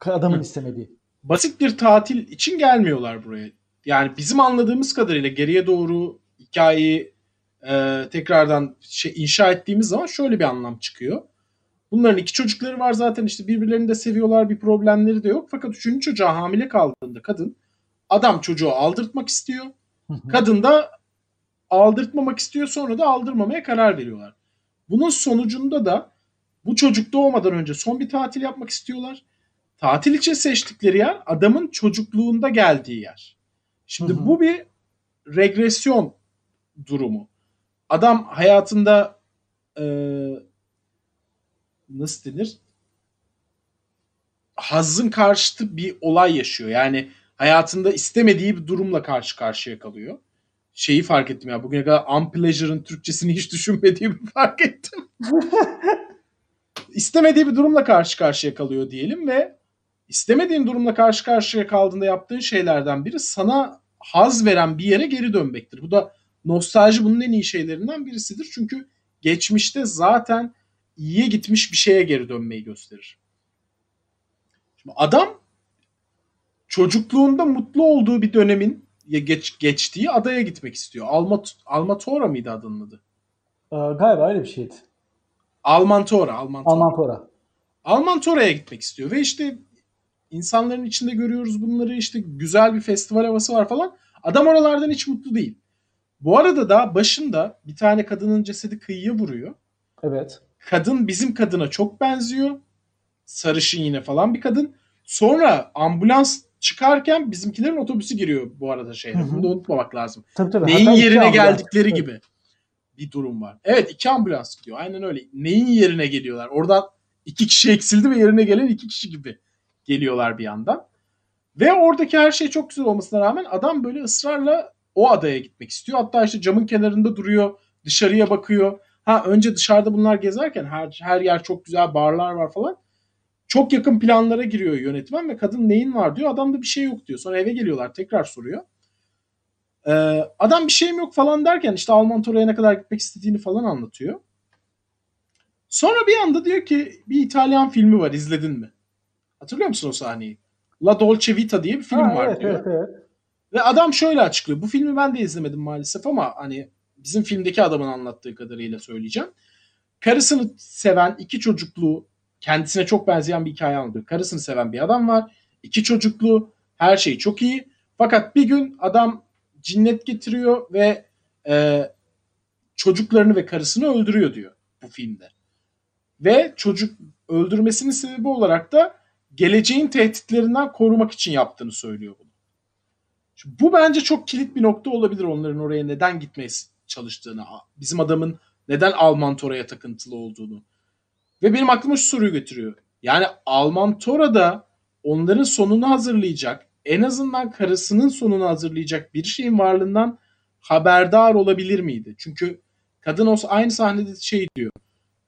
Adamın Hı. istemediği. basit bir tatil için gelmiyorlar buraya. Yani bizim anladığımız kadarıyla geriye doğru hikayeyi e, tekrardan şey, inşa ettiğimiz zaman şöyle bir anlam çıkıyor. Bunların iki çocukları var zaten işte birbirlerini de seviyorlar bir problemleri de yok. Fakat üçüncü çocuğa hamile kaldığında kadın adam çocuğu aldırtmak istiyor. Kadın da aldırtmamak istiyor sonra da aldırmamaya karar veriyorlar. Bunun sonucunda da bu çocuk doğmadan önce son bir tatil yapmak istiyorlar. Tatil için seçtikleri yer adamın çocukluğunda geldiği yer. Şimdi Hı hı. bu bir regresyon durumu. Adam hayatında eee, nasıl denir? Hazzın karşıtı bir olay yaşıyor. Yani hayatında istemediği bir durumla karşı karşıya kalıyor. Şeyi fark ettim ya bugüne kadar unpleasure'ın Türkçesini hiç <laughs> düşünmediğimi fark ettim. istemediği bir durumla karşı karşıya kalıyor diyelim ve istemediğin durumla karşı karşıya kaldığında yaptığın şeylerden biri sana haz veren bir yere geri dönmektir. Bu da nostalji bunun en iyi şeylerinden birisidir. Çünkü geçmişte zaten iyiye gitmiş bir şeye geri dönmeyi gösterir. Şimdi adam çocukluğunda mutlu olduğu bir dönemin ya geç, geçtiği adaya gitmek istiyor. Alma, Almatora mıydı adının adı? Ee, galiba öyle bir şeydi. Almantora. Almantora. Almantora. Almantora'ya gitmek istiyor ve işte insanların içinde görüyoruz bunları işte güzel bir festival havası var falan. Adam oralardan hiç mutlu değil. Bu arada da başında bir tane kadının cesedi kıyıya vuruyor. Evet. Kadın bizim kadına çok benziyor. Sarışın yine falan bir kadın. Sonra ambulans çıkarken bizimkilerin otobüsü giriyor bu arada hı. Bunu da unutmamak lazım. Tabii tabii. Neyin Hatta yerine ambulans. geldikleri Evet. gibi bir durum var. Evet iki ambulans gidiyor. Aynen öyle. Neyin yerine geliyorlar? Oradan iki kişi eksildi ve yerine gelen iki kişi gibi geliyorlar bir yandan. Ve oradaki her şey çok güzel olmasına rağmen adam böyle ısrarla o adaya gitmek istiyor. Hatta işte camın kenarında duruyor. Dışarıya bakıyor. Ha önce dışarıda bunlar gezerken her, her yer çok güzel barlar var falan. Çok yakın planlara giriyor yönetmen ve kadın neyin var diyor. Adam da bir şey yok diyor. Sonra eve geliyorlar tekrar soruyor. Ee, adam bir şeyim yok falan derken işte Alman Tora'ya ne kadar gitmek istediğini falan anlatıyor. Sonra bir anda diyor ki bir İtalyan filmi var izledin mi? Hatırlıyor musun o sahneyi? La Dolce Vita diye bir film Ha, var evet, diyor. evet, evet. Ve adam şöyle açıklıyor. Bu filmi ben de izlemedim maalesef ama hani bizim filmdeki adamın anlattığı kadarıyla söyleyeceğim. Karısını seven iki çocuklu kendisine çok benzeyen bir hikaye anlatıyor. Karısını seven bir adam var. iki çocuklu her şey çok iyi. Fakat bir gün adam cinnet getiriyor ve e, çocuklarını ve karısını öldürüyor diyor bu filmde. Ve çocuk öldürmesinin sebebi olarak da geleceğin tehditlerinden korumak için yaptığını söylüyor bunu. Şimdi bu bence çok kilit bir nokta olabilir onların oraya neden gitmeye çalıştığını. Bizim adamın neden Alman Tora'ya takıntılı olduğunu. Ve benim aklıma şu soruyu getiriyor. Yani Alman Tora da onların sonunu hazırlayacak, en azından karısının sonunu hazırlayacak bir şeyin varlığından haberdar olabilir miydi? Çünkü kadın olsa aynı sahnede şey diyor.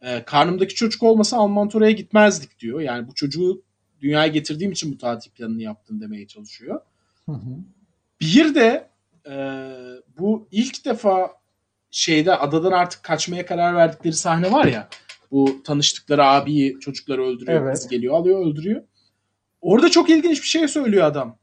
E, karnımdaki çocuk olmasa Alman Tora'ya gitmezdik diyor. Yani bu çocuğu dünyaya getirdiğim için bu tatil planını yaptın demeye çalışıyor. Hı hı. Bir de e, bu ilk defa şeyde adadan artık kaçmaya karar verdikleri sahne var ya. Bu tanıştıkları abiyi çocukları öldürüyor. Evet. Kız geliyor alıyor öldürüyor. Orada çok ilginç bir şey söylüyor adam.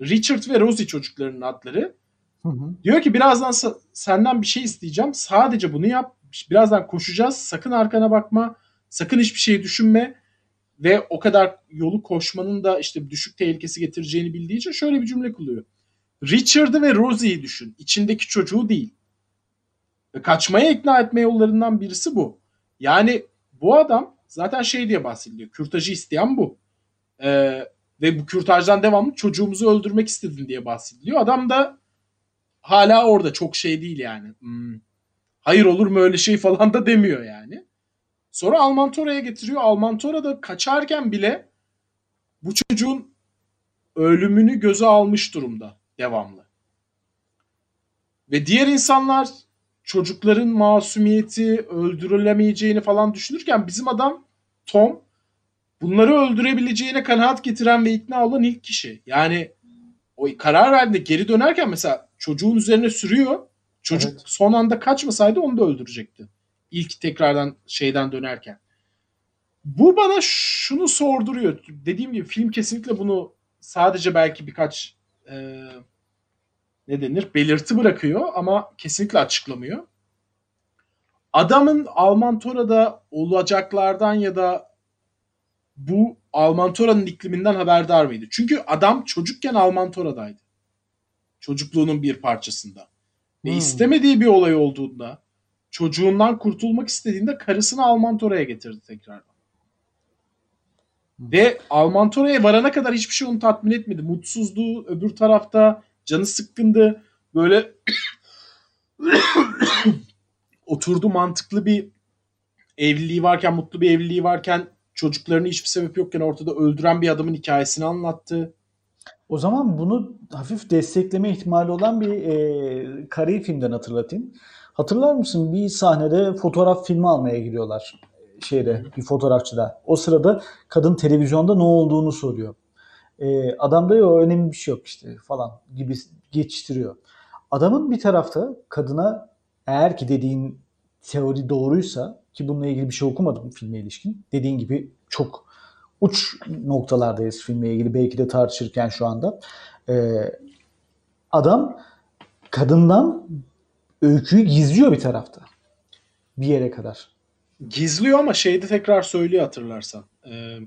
Richard ve Rosie çocuklarının adları. Hı hı. Diyor ki birazdan senden bir şey isteyeceğim. Sadece bunu yap. Birazdan koşacağız. Sakın arkana bakma. Sakın hiçbir şey düşünme. Ve o kadar yolu koşmanın da işte düşük tehlikesi getireceğini bildiği için şöyle bir cümle kuruyor. Richard'ı ve Rosie'yi düşün. İçindeki çocuğu değil. Ve kaçmaya ikna etme yollarından birisi bu. Yani bu adam zaten şey diye bahsediliyor. Kürtajı isteyen bu. Ee, ve bu kürtajdan devamlı çocuğumuzu öldürmek istedin diye bahsediliyor. Adam da hala orada çok şey değil yani. Hmm, hayır olur mu öyle şey falan da demiyor yani. Sonra Alman Tora'ya getiriyor. Alman Tora da kaçarken bile bu çocuğun ölümünü göze almış durumda devamlı. Ve diğer insanlar çocukların masumiyeti öldürülemeyeceğini falan düşünürken bizim adam Tom bunları öldürebileceğine kanaat getiren ve ikna olan ilk kişi. Yani o karar verdiğinde geri dönerken mesela çocuğun üzerine sürüyor. Çocuk Evet. son anda kaçmasaydı onu da öldürecekti. İlk tekrardan şeyden dönerken. Bu bana şunu sorduruyor. Dediğim gibi film kesinlikle bunu sadece belki birkaç e, ne denir belirti bırakıyor ama kesinlikle açıklamıyor. Adamın Alman Tora'da olacaklardan ya da bu Alman Tora'nın ikliminden haberdar mıydı? Çünkü adam çocukken Alman Tora'daydı. Çocukluğunun bir parçasında. Ve Hmm. istemediği bir olay olduğunda çocuğundan kurtulmak istediğinde karısını Alman Tora'ya getirdi tekrardan. Ve Alman Tora'ya varana kadar hiçbir şey onu tatmin etmedi. Mutsuzdu. Öbür tarafta canı sıkkındı. Böyle <coughs> oturdu mantıklı bir evliliği varken, mutlu bir evliliği varken çocuklarını hiçbir sebep yokken ortada öldüren bir adamın hikayesini anlattı. O zaman bunu hafif destekleme ihtimali olan bir e, kareyi filmden hatırlatayım. Hatırlar mısın bir sahnede fotoğraf filmi almaya gidiyorlar şeyde bir fotoğrafçıda. O sırada kadın televizyonda ne olduğunu soruyor. E, adam da o önemli bir şey yok işte falan gibi geçiştiriyor. Adamın bir tarafta kadına eğer ki dediğin teori doğruysa ki bununla ilgili bir şey okumadım filme ilişkin. Dediğin gibi çok uç noktalardayız filmle ilgili belki de tartışırken şu anda. Ee, adam kadından öyküyü gizliyor bir tarafta. Bir yere kadar. Gizliyor ama şeyde tekrar söylüyor hatırlarsan. Ee,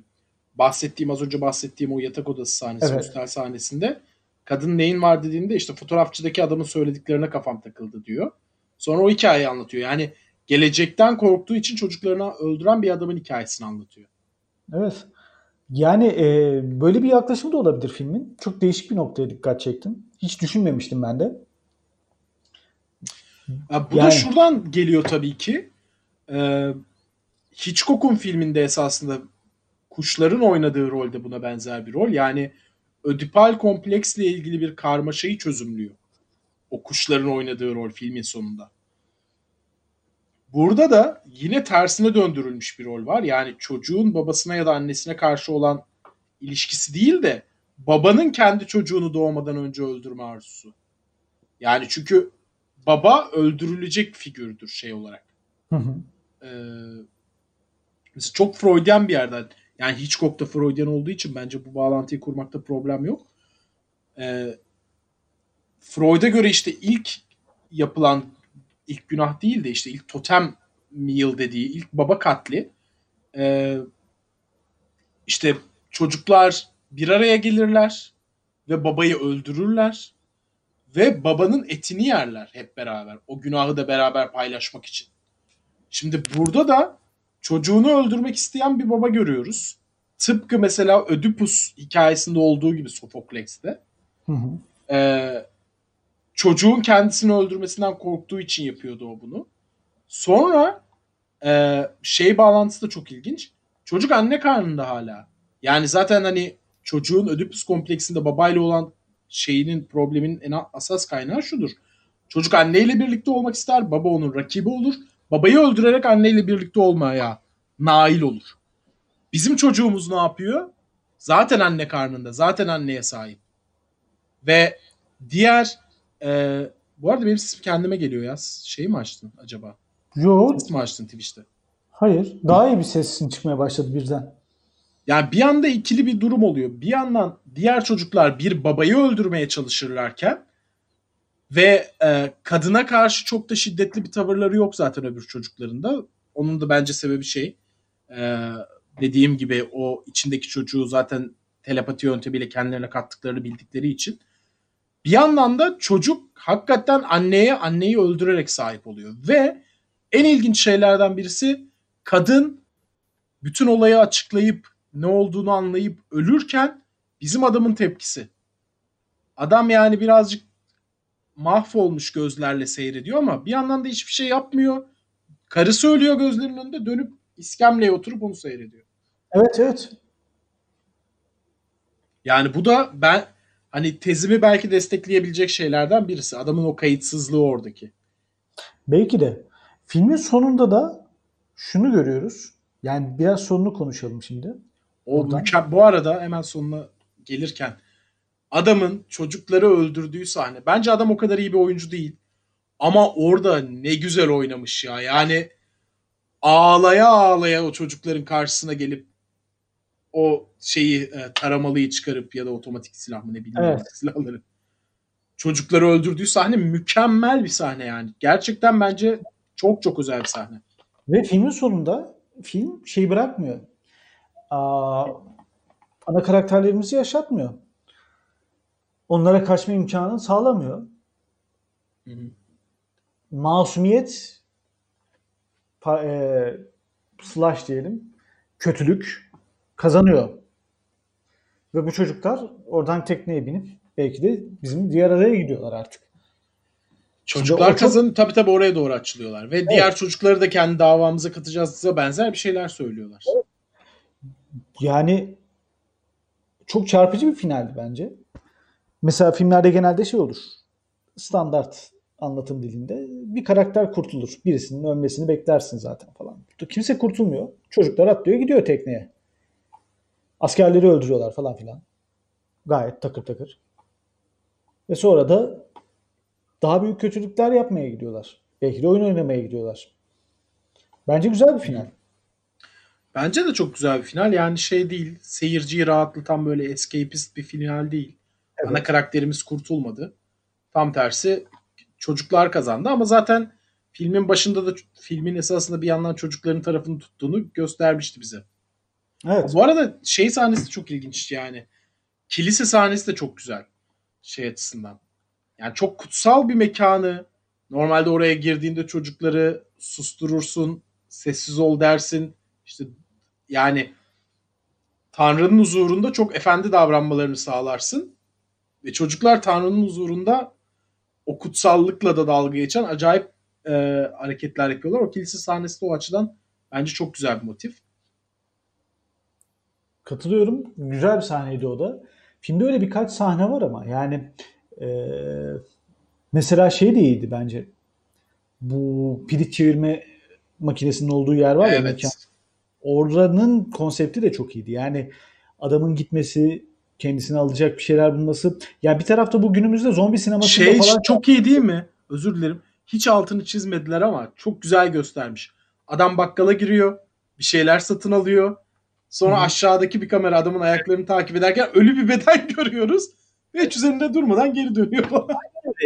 bahsettiğim az önce bahsettiğim o yatak odası sahnesi, Evet. hostel sahnesinde kadın neyin var dediğinde işte fotoğrafçıdaki adamın söylediklerine kafam takıldı diyor. Sonra o hikayeyi anlatıyor. Yani gelecekten korktuğu için çocuklarını öldüren bir adamın hikayesini anlatıyor. Evet. Yani e, böyle bir yaklaşım da olabilir filmin. Çok değişik bir noktaya dikkat çektim. Hiç düşünmemiştim ben de. Ya bu da Yani. şuradan geliyor tabii ki. Ee, Hitchcock'un filminde esasında kuşların oynadığı rolde buna benzer bir rol. Yani ödipal kompleksle ilgili bir karmaşayı çözümlüyor. O kuşların oynadığı rol filmin sonunda. Burada da yine tersine döndürülmüş bir rol var. Yani çocuğun babasına ya da annesine karşı olan ilişkisi değil de babanın kendi çocuğunu doğmadan önce öldürme arzusu. Yani çünkü baba öldürülecek figürdür şey olarak. Hı hı. Ee, çok Freudian bir yerden. Yani Hitchcock da Freudian olduğu için bence bu bağlantıyı kurmakta problem yok. Ee, Freud'a göre işte ilk yapılan ilk günah değil de işte ilk totem meal dediği ilk baba katli ee, işte çocuklar bir araya gelirler ve babayı öldürürler ve babanın etini yerler hep beraber. O günahı da beraber paylaşmak için. Şimdi burada da çocuğunu öldürmek isteyen bir baba görüyoruz. Tıpkı mesela Ödipus hikayesinde olduğu gibi Sofokles'te. Hı hı. Ee, çocuğun kendisini öldürmesinden korktuğu için yapıyordu o bunu. Sonra e, şey bağlantısı da çok ilginç. Çocuk anne karnında hala. Yani zaten hani çocuğun Ödipus kompleksinde babayla olan şeyinin problemin en asas kaynağı şudur. Çocuk anneyle birlikte olmak ister, baba onun rakibi olur. Babayı öldürerek anneyle birlikte olmaya nail olur. Bizim çocuğumuz ne yapıyor? Zaten anne karnında, zaten anneye sahip. Ve diğer e, bu arada benim sesim kendime geliyor ya. Şey mi açtın acaba? Yok. Ses mi açtın Twitch'te? Hayır. Daha iyi bir sesin çıkmaya başladı birden. Yani bir anda ikili bir durum oluyor. Bir yandan diğer çocuklar bir babayı öldürmeye çalışırlarken ve e, kadına karşı çok da şiddetli bir tavırları yok zaten öbür çocuklarında. Onun da bence sebebi şey e, dediğim gibi o içindeki çocuğu zaten telepati yöntemiyle kendilerine kattıklarını bildikleri için. Bir yandan da çocuk hakikaten anneye anneyi öldürerek sahip oluyor. Ve en ilginç şeylerden birisi kadın bütün olayı açıklayıp ne olduğunu anlayıp ölürken bizim adamın tepkisi. Adam yani birazcık mahvolmuş gözlerle seyrediyor ama bir yandan da hiçbir şey yapmıyor. Karısı ölüyor gözlerinin önünde dönüp iskemleye oturup onu seyrediyor. Evet evet. Yani bu da ben hani tezimi belki destekleyebilecek şeylerden birisi. Adamın o kayıtsızlığı oradaki. Belki de. Filmin sonunda da şunu görüyoruz. Yani biraz sonunu konuşalım şimdi. O müke- bu arada hemen sonuna gelirken adamın çocukları öldürdüğü sahne. Bence adam o kadar iyi bir oyuncu değil. Ama orada ne güzel oynamış ya. Yani ağlaya ağlaya o çocukların karşısına gelip o şeyi e, taramalıyı çıkarıp ya da otomatik silah mı ne bileyim Evet. <laughs> silahları. Çocukları öldürdüğü sahne mükemmel bir sahne yani. Gerçekten bence çok çok özel bir sahne. Ve filmin sonunda film şey bırakmıyor. Aa, ana karakterlerimizi yaşatmıyor. Onlara kaçma imkanını sağlamıyor. Hı hı. Masumiyet pa- e, slash diyelim kötülük kazanıyor. Ve bu çocuklar oradan tekneye binip belki de bizim diğer adaya gidiyorlar artık. Çocuklar o çok- tabii tabii oraya doğru açılıyorlar. Ve diğer çocukları da kendi davamıza katacağız'a benzer bir şeyler söylüyorlar. Yani çok çarpıcı bir finaldi bence. Mesela filmlerde genelde şey olur. Standart anlatım dilinde bir karakter kurtulur. Birisinin ölmesini beklersin zaten falan. Kimse kurtulmuyor. Çocuklar atlıyor gidiyor tekneye. Askerleri öldürüyorlar falan filan. Gayet takır takır. Ve sonra da daha büyük kötülükler yapmaya gidiyorlar. Belki de oyun oynamaya gidiyorlar. Bence güzel bir final. Bence de çok güzel bir final. Yani şey değil, seyirciyi rahatlatan böyle escapist bir final değil. Evet. Ana karakterimiz kurtulmadı. Tam tersi çocuklar kazandı ama zaten filmin başında da filmin esasında bir yandan çocukların tarafını tuttuğunu göstermişti bize. Evet. Bu arada şey sahnesi çok ilginç yani. Kilise sahnesi de çok güzel. Şey açısından. Yani çok kutsal bir mekanı. Normalde oraya girdiğinde çocukları susturursun, sessiz ol dersin. İşte yani Tanrı'nın huzurunda çok efendi davranmalarını sağlarsın. Ve çocuklar Tanrı'nın huzurunda o kutsallıkla da dalga geçen acayip e, hareketler yapıyorlar. O kilise sahnesi de o açıdan bence çok güzel bir motif. Katılıyorum. Güzel bir sahneydi o da. Filmde öyle birkaç sahne var ama yani e, mesela şey de iyiydi bence. Bu pirinç çevirme makinesinin olduğu yer var ya evet. mekan. Oranın konsepti de çok iyiydi. Yani adamın gitmesi, kendisini alacak bir şeyler bulması. Ya bir tarafta bu günümüzde zombi sinemasında Şey falan çok iyi değil mi? Özür dilerim. Hiç altını çizmediler ama çok güzel göstermiş. Adam bakkala giriyor. Bir şeyler satın alıyor. Sonra hı. aşağıdaki bir kamera adamın ayaklarını takip ederken ölü bir beden <laughs> görüyoruz. Ve hiç üzerinde durmadan geri dönüyor falan.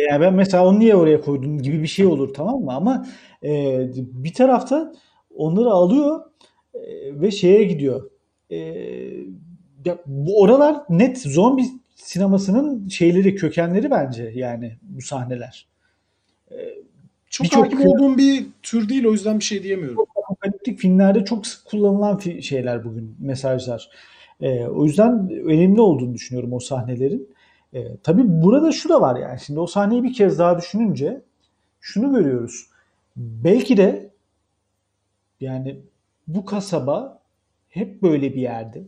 Yani ben mesela onu niye oraya koydum gibi bir şey olur tamam mı? Ama e, bir tarafta onları alıyor e, ve şeye gidiyor. E, ya bu oralar net zombi sinemasının şeyleri, kökenleri bence yani bu sahneler. çok Birçok hakim olduğum bir tür değil o yüzden bir şey diyemiyorum. apokaliptik filmlerde çok sık kullanılan fi- şeyler bugün mesajlar. Ee, o yüzden önemli olduğunu düşünüyorum o sahnelerin. Ee, tabii burada şu da var yani şimdi o sahneyi bir kez daha düşününce şunu görüyoruz. Belki de yani bu kasaba hep böyle bir yerde.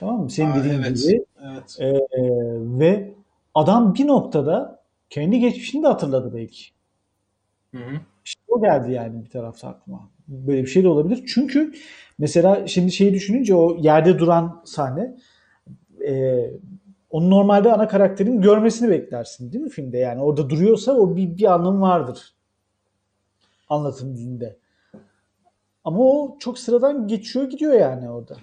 Tamam mı? Senin Aa, dediğin evet. gibi. Evet. Ee, ve adam bir noktada kendi geçmişini de hatırladı belki. Hı hı. İşte o geldi yani bir tarafta aklıma. Böyle bir şey de olabilir. Çünkü mesela şimdi şeyi düşününce o yerde duran sahne e, onu normalde ana karakterin görmesini beklersin değil mi filmde? Yani orada duruyorsa o bir, bir anlamı vardır. Anlatım dilinde. Ama o çok sıradan geçiyor gidiyor yani orada.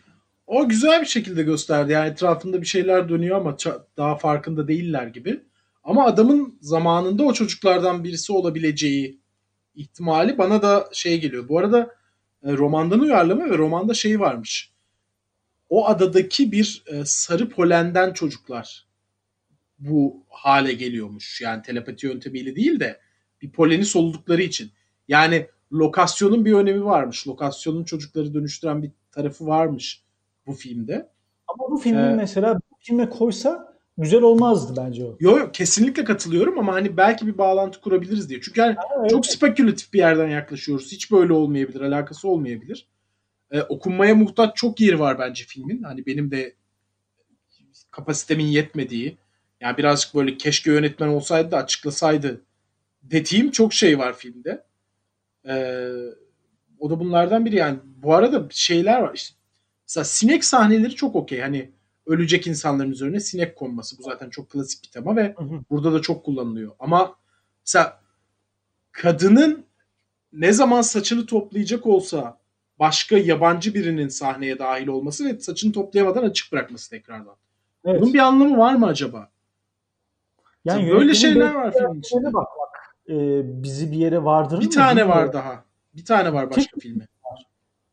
O güzel bir şekilde gösterdi. Yani etrafında bir şeyler dönüyor ama daha farkında değiller gibi. Ama adamın zamanında o çocuklardan birisi olabileceği ihtimali bana da şey geliyor. Bu arada e, romandan uyarlama ve romanda şey varmış. O adadaki bir e, sarı polenden çocuklar bu hale geliyormuş. Yani telepati yöntemiyle değil de bir poleni soludukları için. Yani lokasyonun bir önemi varmış. Lokasyonun çocukları dönüştüren bir tarafı varmış bu filmde. Ama bu filmi Ee, mesela bu filme koysa güzel olmazdı bence o. Yo, yo kesinlikle katılıyorum ama hani belki bir bağlantı kurabiliriz diye. Çünkü yani evet. çok spekülatif bir yerden yaklaşıyoruz. Hiç böyle olmayabilir, alakası olmayabilir. Ee, okunmaya muhtaç çok yeri var bence filmin. Hani benim de kapasitemin yetmediği. Yani birazcık böyle keşke yönetmen olsaydı da açıklasaydı dediğim çok şey var filmde. Ee, o da bunlardan biri yani. Bu arada şeyler var işte. Mesela sinek sahneleri çok okey. Hani ölecek insanların üzerine sinek konması. Bu zaten çok klasik bir tema ve Hı hı. burada da çok kullanılıyor. Ama mesela kadının ne zaman saçını toplayacak olsa başka yabancı birinin sahneye dahil olması ve saçını toplayamadan açık bırakması tekrardan. Evet. Bunun bir anlamı var mı acaba? Yani böyle şeyler var filmin içinde. Bak bak e, bizi bir yere vardırır Bir mı tane var daha. Bir tane var başka filmi.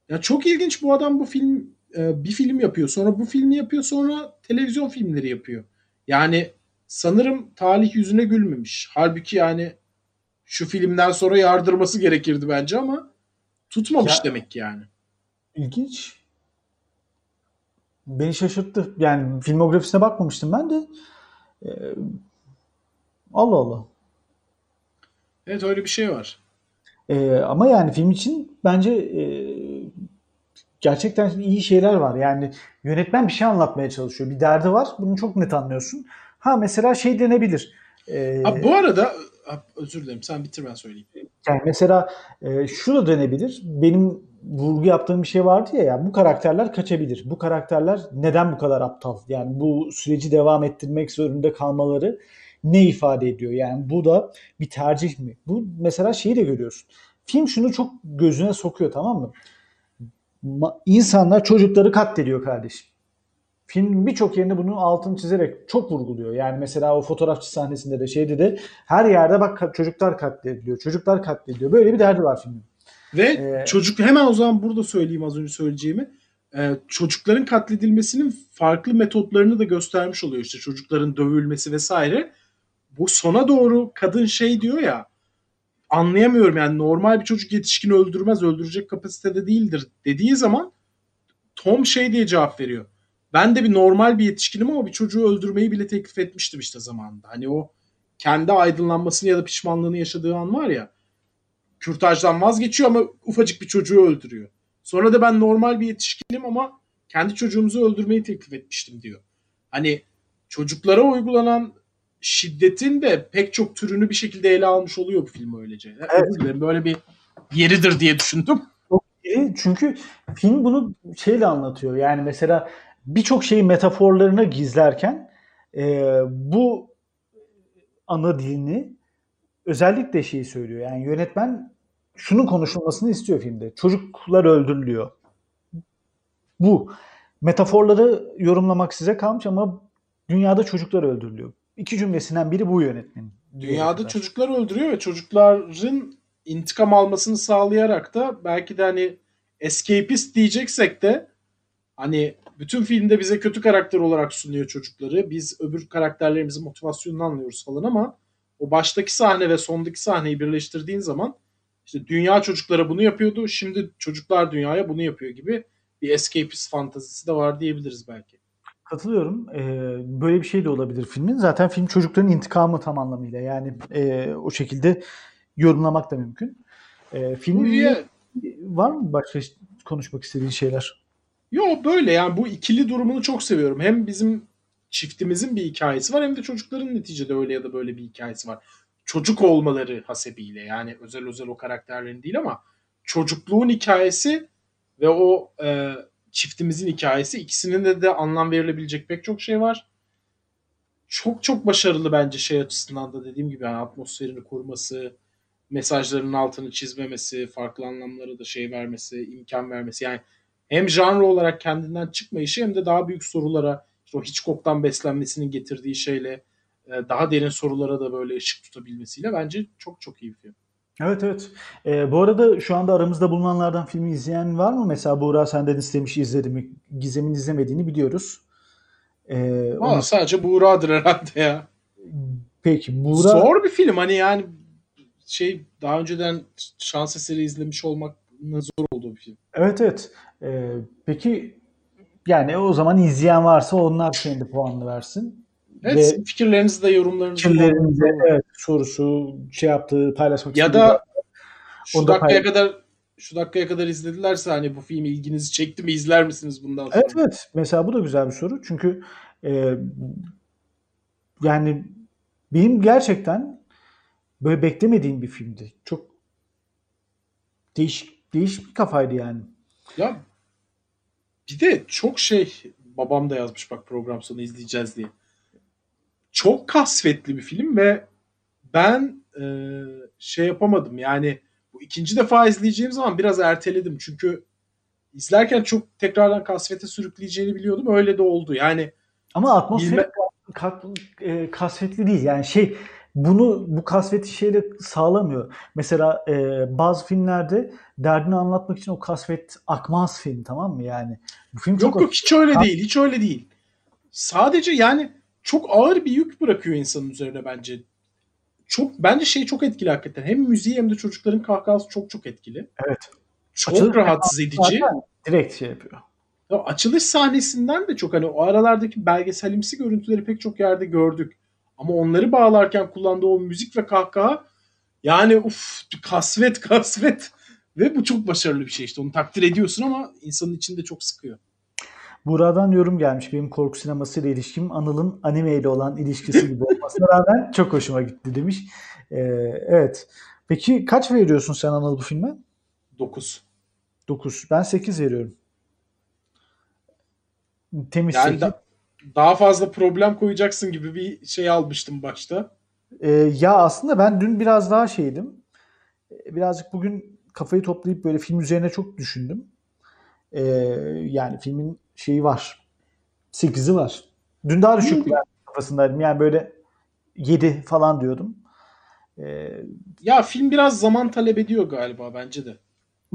Ya çok ilginç bu adam bu film e, bir film yapıyor. Sonra bu filmi yapıyor. Sonra televizyon filmleri yapıyor. Yani sanırım talih yüzüne gülmemiş. Halbuki yani şu filmden sonra yardırması gerekirdi bence ama tutmamış Ya- demek ki yani. İlginç. Beni şaşırttı. Yani filmografisine bakmamıştım ben de. E, Allah Allah. Evet öyle bir şey var. E, ama yani film için bence e, gerçekten iyi şeyler var. Yani yönetmen bir şey anlatmaya çalışıyor. Bir derdi var. Bunu çok net anlıyorsun. Ha mesela şey denebilir. E, Ha, bu arada özür dilerim sen bitir ben söyleyeyim. Yani mesela e, şu da dönebilir. Benim vurgu yaptığım bir şey vardı ya, ya bu karakterler kaçabilir. Bu karakterler neden bu kadar aptal? Yani bu süreci devam ettirmek zorunda kalmaları ne ifade ediyor? Yani bu da bir tercih mi? Bu mesela şeyi de görüyorsun. Film şunu çok gözüne sokuyor tamam mı? İnsanlar çocukları katlediyor kardeşim. Film birçok yerinde bunun altını çizerek çok vurguluyor. Yani mesela o fotoğrafçı sahnesinde de şeyde de her yerde bak çocuklar katlediliyor. Çocuklar katlediliyor. Böyle bir derdi var filmin. Ve Ee, çocuk hemen o zaman burada söyleyeyim az önce söyleyeceğimi. Ee, çocukların katledilmesinin farklı metotlarını da göstermiş oluyor. İşte çocukların dövülmesi vesaire. Bu sona doğru kadın şey diyor ya anlayamıyorum yani normal bir çocuk yetişkin öldürmez öldürecek kapasitede değildir dediği zaman Tom şey diye cevap veriyor. Ben de bir normal bir yetişkinim ama bir çocuğu öldürmeyi bile teklif etmiştim işte zamanında. Hani o kendi aydınlanmasını ya da pişmanlığını yaşadığı an var ya kürtajdan vazgeçiyor ama ufacık bir çocuğu öldürüyor. Sonra da ben normal bir yetişkinim ama kendi çocuğumuzu öldürmeyi teklif etmiştim diyor. Hani çocuklara uygulanan şiddetin de pek çok türünü bir şekilde ele almış oluyor bu film öylece. Evet. Böyle bir yeridir diye düşündüm. Çünkü film bunu şeyle anlatıyor. Yani mesela birçok şeyi metaforlarına gizlerken e, bu ana dilini özellikle şeyi söylüyor. Yani yönetmen şunun konuşulmasını istiyor filmde. Çocuklar öldürülüyor. Bu. Metaforları yorumlamak size kalmış ama dünyada çocuklar öldürülüyor. İki cümlesinden biri bu yönetmenin. Dünyada çocuklar öldürüyor ve çocukların intikam almasını sağlayarak da belki de hani escapist diyeceksek de hani bütün filmde bize kötü karakter olarak sunuyor çocukları. Biz öbür karakterlerimizin motivasyonunu anlıyoruz falan ama o baştaki sahne ve sondaki sahneyi birleştirdiğin zaman işte dünya çocuklara bunu yapıyordu. Şimdi çocuklar dünyaya bunu yapıyor gibi bir escapist fantazisi de var diyebiliriz belki. Katılıyorum. Ee, böyle bir şey de olabilir filmin. Zaten film çocukların intikamı tam anlamıyla. Yani e, o şekilde yorumlamak da mümkün. E, filmin Buraya- var mı başka konuşmak istediğin şeyler? Yo böyle yani bu ikili durumunu çok seviyorum. Hem bizim çiftimizin bir hikayesi var hem de çocukların neticede öyle ya da böyle bir hikayesi var. Çocuk olmaları hasebiyle yani özel özel o karakterlerin değil ama çocukluğun hikayesi ve o e, çiftimizin hikayesi ikisinin de, de anlam verilebilecek pek çok şey var. Çok çok başarılı bence şey açısından da dediğim gibi yani atmosferini kurması, mesajlarının altını çizmemesi, farklı anlamlara da şey vermesi, imkan vermesi. Yani hem janr olarak kendinden çıkmayışı hem de daha büyük sorulara işte o Hitchcock'tan beslenmesinin getirdiği şeyle e, daha derin sorulara da böyle ışık tutabilmesiyle bence çok çok iyi bir film. Evet evet. Ee, bu arada şu anda aramızda bulunanlardan filmi izleyen var mı? Mesela Buğra senden istemiş izledim mi? Gizem'in izlemediğini biliyoruz. Ee, Valla onu- sadece Buğra'dır herhalde ya. Peki Buğra Zor bir film hani yani şey daha önceden şans eseri izlemiş olmak zor olduğu bir film. Evet evet. Ee, peki yani o zaman izleyen varsa onlar kendi puanını versin. Evet Ve fikirlerinizi de yorumlarınızı fikirlerinizi evet, sorusu şey yaptığı paylaşmak ya da şu dakikaya paylaş. kadar şu dakikaya kadar izledilerse hani bu film ilginizi çekti mi izler misiniz bundan sonra? Evet evet. Mesela bu da güzel bir soru. Çünkü e, yani benim gerçekten böyle beklemediğim bir filmdi. Çok değişik değişik bir kafaydı yani. Ya bir de çok şey babam da yazmış bak program sonu izleyeceğiz diye. Çok kasvetli bir film ve ben e, şey yapamadım yani bu ikinci defa izleyeceğim zaman biraz erteledim çünkü izlerken çok tekrardan kasvete sürükleyeceğini biliyordum öyle de oldu yani Ama atmosfer Bilme- e, kasvetli değil. Yani şey bunu bu kasveti şeyle sağlamıyor. Mesela e, bazı filmlerde derdini anlatmak için o kasvet akmaz film tamam mı yani? Bu film çok yok yok hiç öyle değil hiç öyle değil sadece yani çok ağır bir yük bırakıyor insanın üzerine bence çok bence şey çok etkili hakikaten hem müziği hem de çocukların kahkahası çok çok etkili Evet. çok Açılış rahatsız edici direkt şey yapıyor. Ya açılış sahnesinden de çok hani o aralardaki belgeselimsi görüntüleri pek çok yerde gördük. Ama onları bağlarken kullandığı o müzik ve kahkaha yani uf kasvet kasvet ve bu çok başarılı bir şey işte onu takdir ediyorsun ama insanın içinde çok sıkıyor. Buradan yorum gelmiş. Benim korku sinemasıyla ilişkim Anıl'ın anime ile olan ilişkisi gibi olmasına rağmen <laughs> çok hoşuma gitti demiş. Ee, evet. Peki kaç veriyorsun sen Anıl bu filme? 9. 9. Ben 8 veriyorum. Temiz Yani 8. da- daha fazla problem koyacaksın gibi bir şey almıştım başta. Ee, ya aslında ben dün biraz daha şeydim. Birazcık bugün kafayı toplayıp böyle film üzerine çok düşündüm. Ee, yani filmin şeyi var. 8'i var. Dün daha düşük bir kafasındaydım. Yani böyle 7 falan diyordum. Ee, Ya film biraz zaman talep ediyor galiba bence de.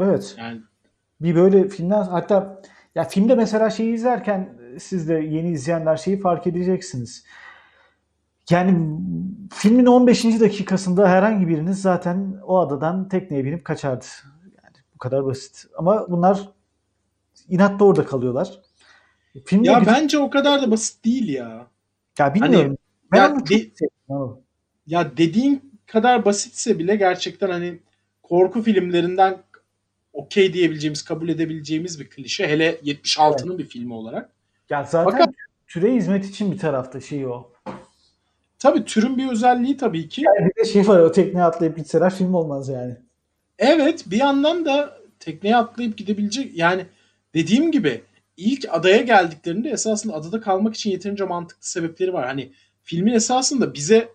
evet. Yani Bir böyle filmden hatta ya filmde mesela şeyi izlerken siz de yeni izleyenler şeyi fark edeceksiniz. Yani filmin 15. dakikasında herhangi biriniz zaten o adadan tekneye binip kaçardı. Yani bu kadar basit. Ama bunlar inatla orada kalıyorlar. Filmde ya güzel- bence o kadar da basit değil ya. ya bilmiyorum. ben ya onu çok de- sevdim ya dediğin kadar basitse bile gerçekten hani korku filmlerinden okey diyebileceğimiz, kabul edebileceğimiz bir klişe. Hele 76'nın bir filmi olarak. Ya zaten Fakat- türe hizmet için bir tarafta şey o. Tabii türün bir özelliği tabii ki. Bir de şey var o tekneye atlayıp gitseler film olmaz yani. Evet bir yandan da tekneye atlayıp gidebilecek yani dediğim gibi ilk adaya geldiklerinde esasında adada kalmak için yeterince mantıklı sebepleri var. Hani filmin esasında bize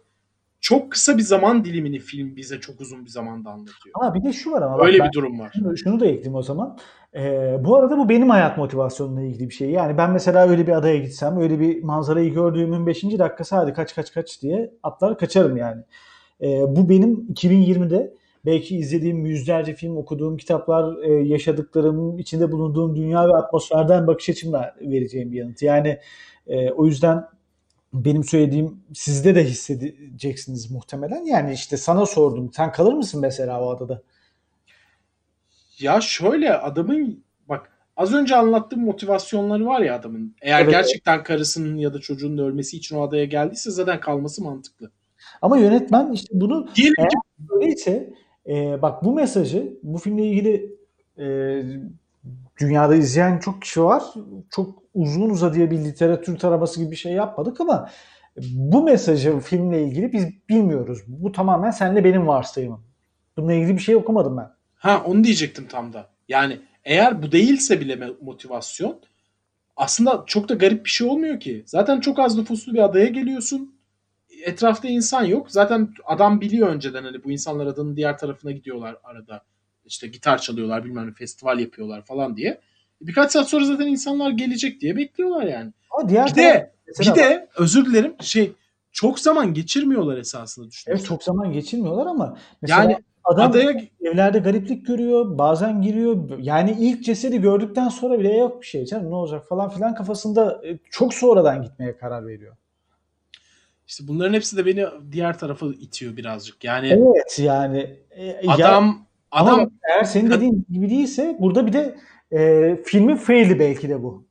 çok kısa bir zaman dilimini film bize çok uzun bir zamanda anlatıyor. Ama bir de şu var ama Öyle ben- bir durum var. Şunu, şunu da ekleyeyim o zaman. Ee, bu arada bu benim hayat motivasyonumla ilgili bir şey. Yani ben mesela öyle bir adaya gitsem, öyle bir manzarayı gördüğümün 5. dakikası hadi kaç kaç kaç diye atlar kaçarım yani. Ee, bu benim 2020'de belki izlediğim yüzlerce film, okuduğum kitaplar, e, yaşadıklarım, içinde bulunduğum dünya ve atmosferden bakış açımla vereceğim bir yanıt. Yani e, o yüzden benim söylediğim sizde de hissedeceksiniz muhtemelen. Yani işte sana sordum. Sen kalır mısın mesela o adada? Ya şöyle adamın bak az önce anlattığım motivasyonları var ya adamın. Eğer Evet. gerçekten karısının ya da çocuğunun ölmesi için o adaya geldiyse zaten kalması mantıklı. Ama yönetmen işte bunu Diyelim ki öyleyse e, bak bu mesajı bu filmle ilgili e, dünyada izleyen çok kişi var. Çok uzun uzadıya bir literatür taraması gibi bir şey yapmadık ama bu mesajı filmle ilgili biz bilmiyoruz. Bu tamamen senle benim varsayımım. Bununla ilgili bir şey okumadım ben. ha onu diyecektim tam da. Yani eğer bu değilse bile motivasyon aslında çok da garip bir şey olmuyor ki. Zaten çok az nüfuslu bir adaya geliyorsun. Etrafta insan yok. Zaten adam biliyor önceden hani bu insanlar adanın diğer tarafına gidiyorlar arada. İşte gitar çalıyorlar bilmem ne festival yapıyorlar falan diye. Birkaç saat sonra zaten insanlar gelecek diye bekliyorlar yani. Ama diğer Bir taraf- de bir de özür dilerim şey çok zaman geçirmiyorlar esasında düşünün. evet çok zaman geçirmiyorlar ama mesela yani adam adaya evlerde gariplik görüyor, bazen giriyor. Yani ilk cesedi gördükten sonra bile yok bir şey canım ne olacak falan filan kafasında e, çok sonradan gitmeye karar veriyor. İşte bunların hepsi de beni diğer tarafa itiyor birazcık. Yani Evet yani e, ya- adam ama adam eğer senin dediğin gibi değilse burada bir de e, filmin faili belki de bu.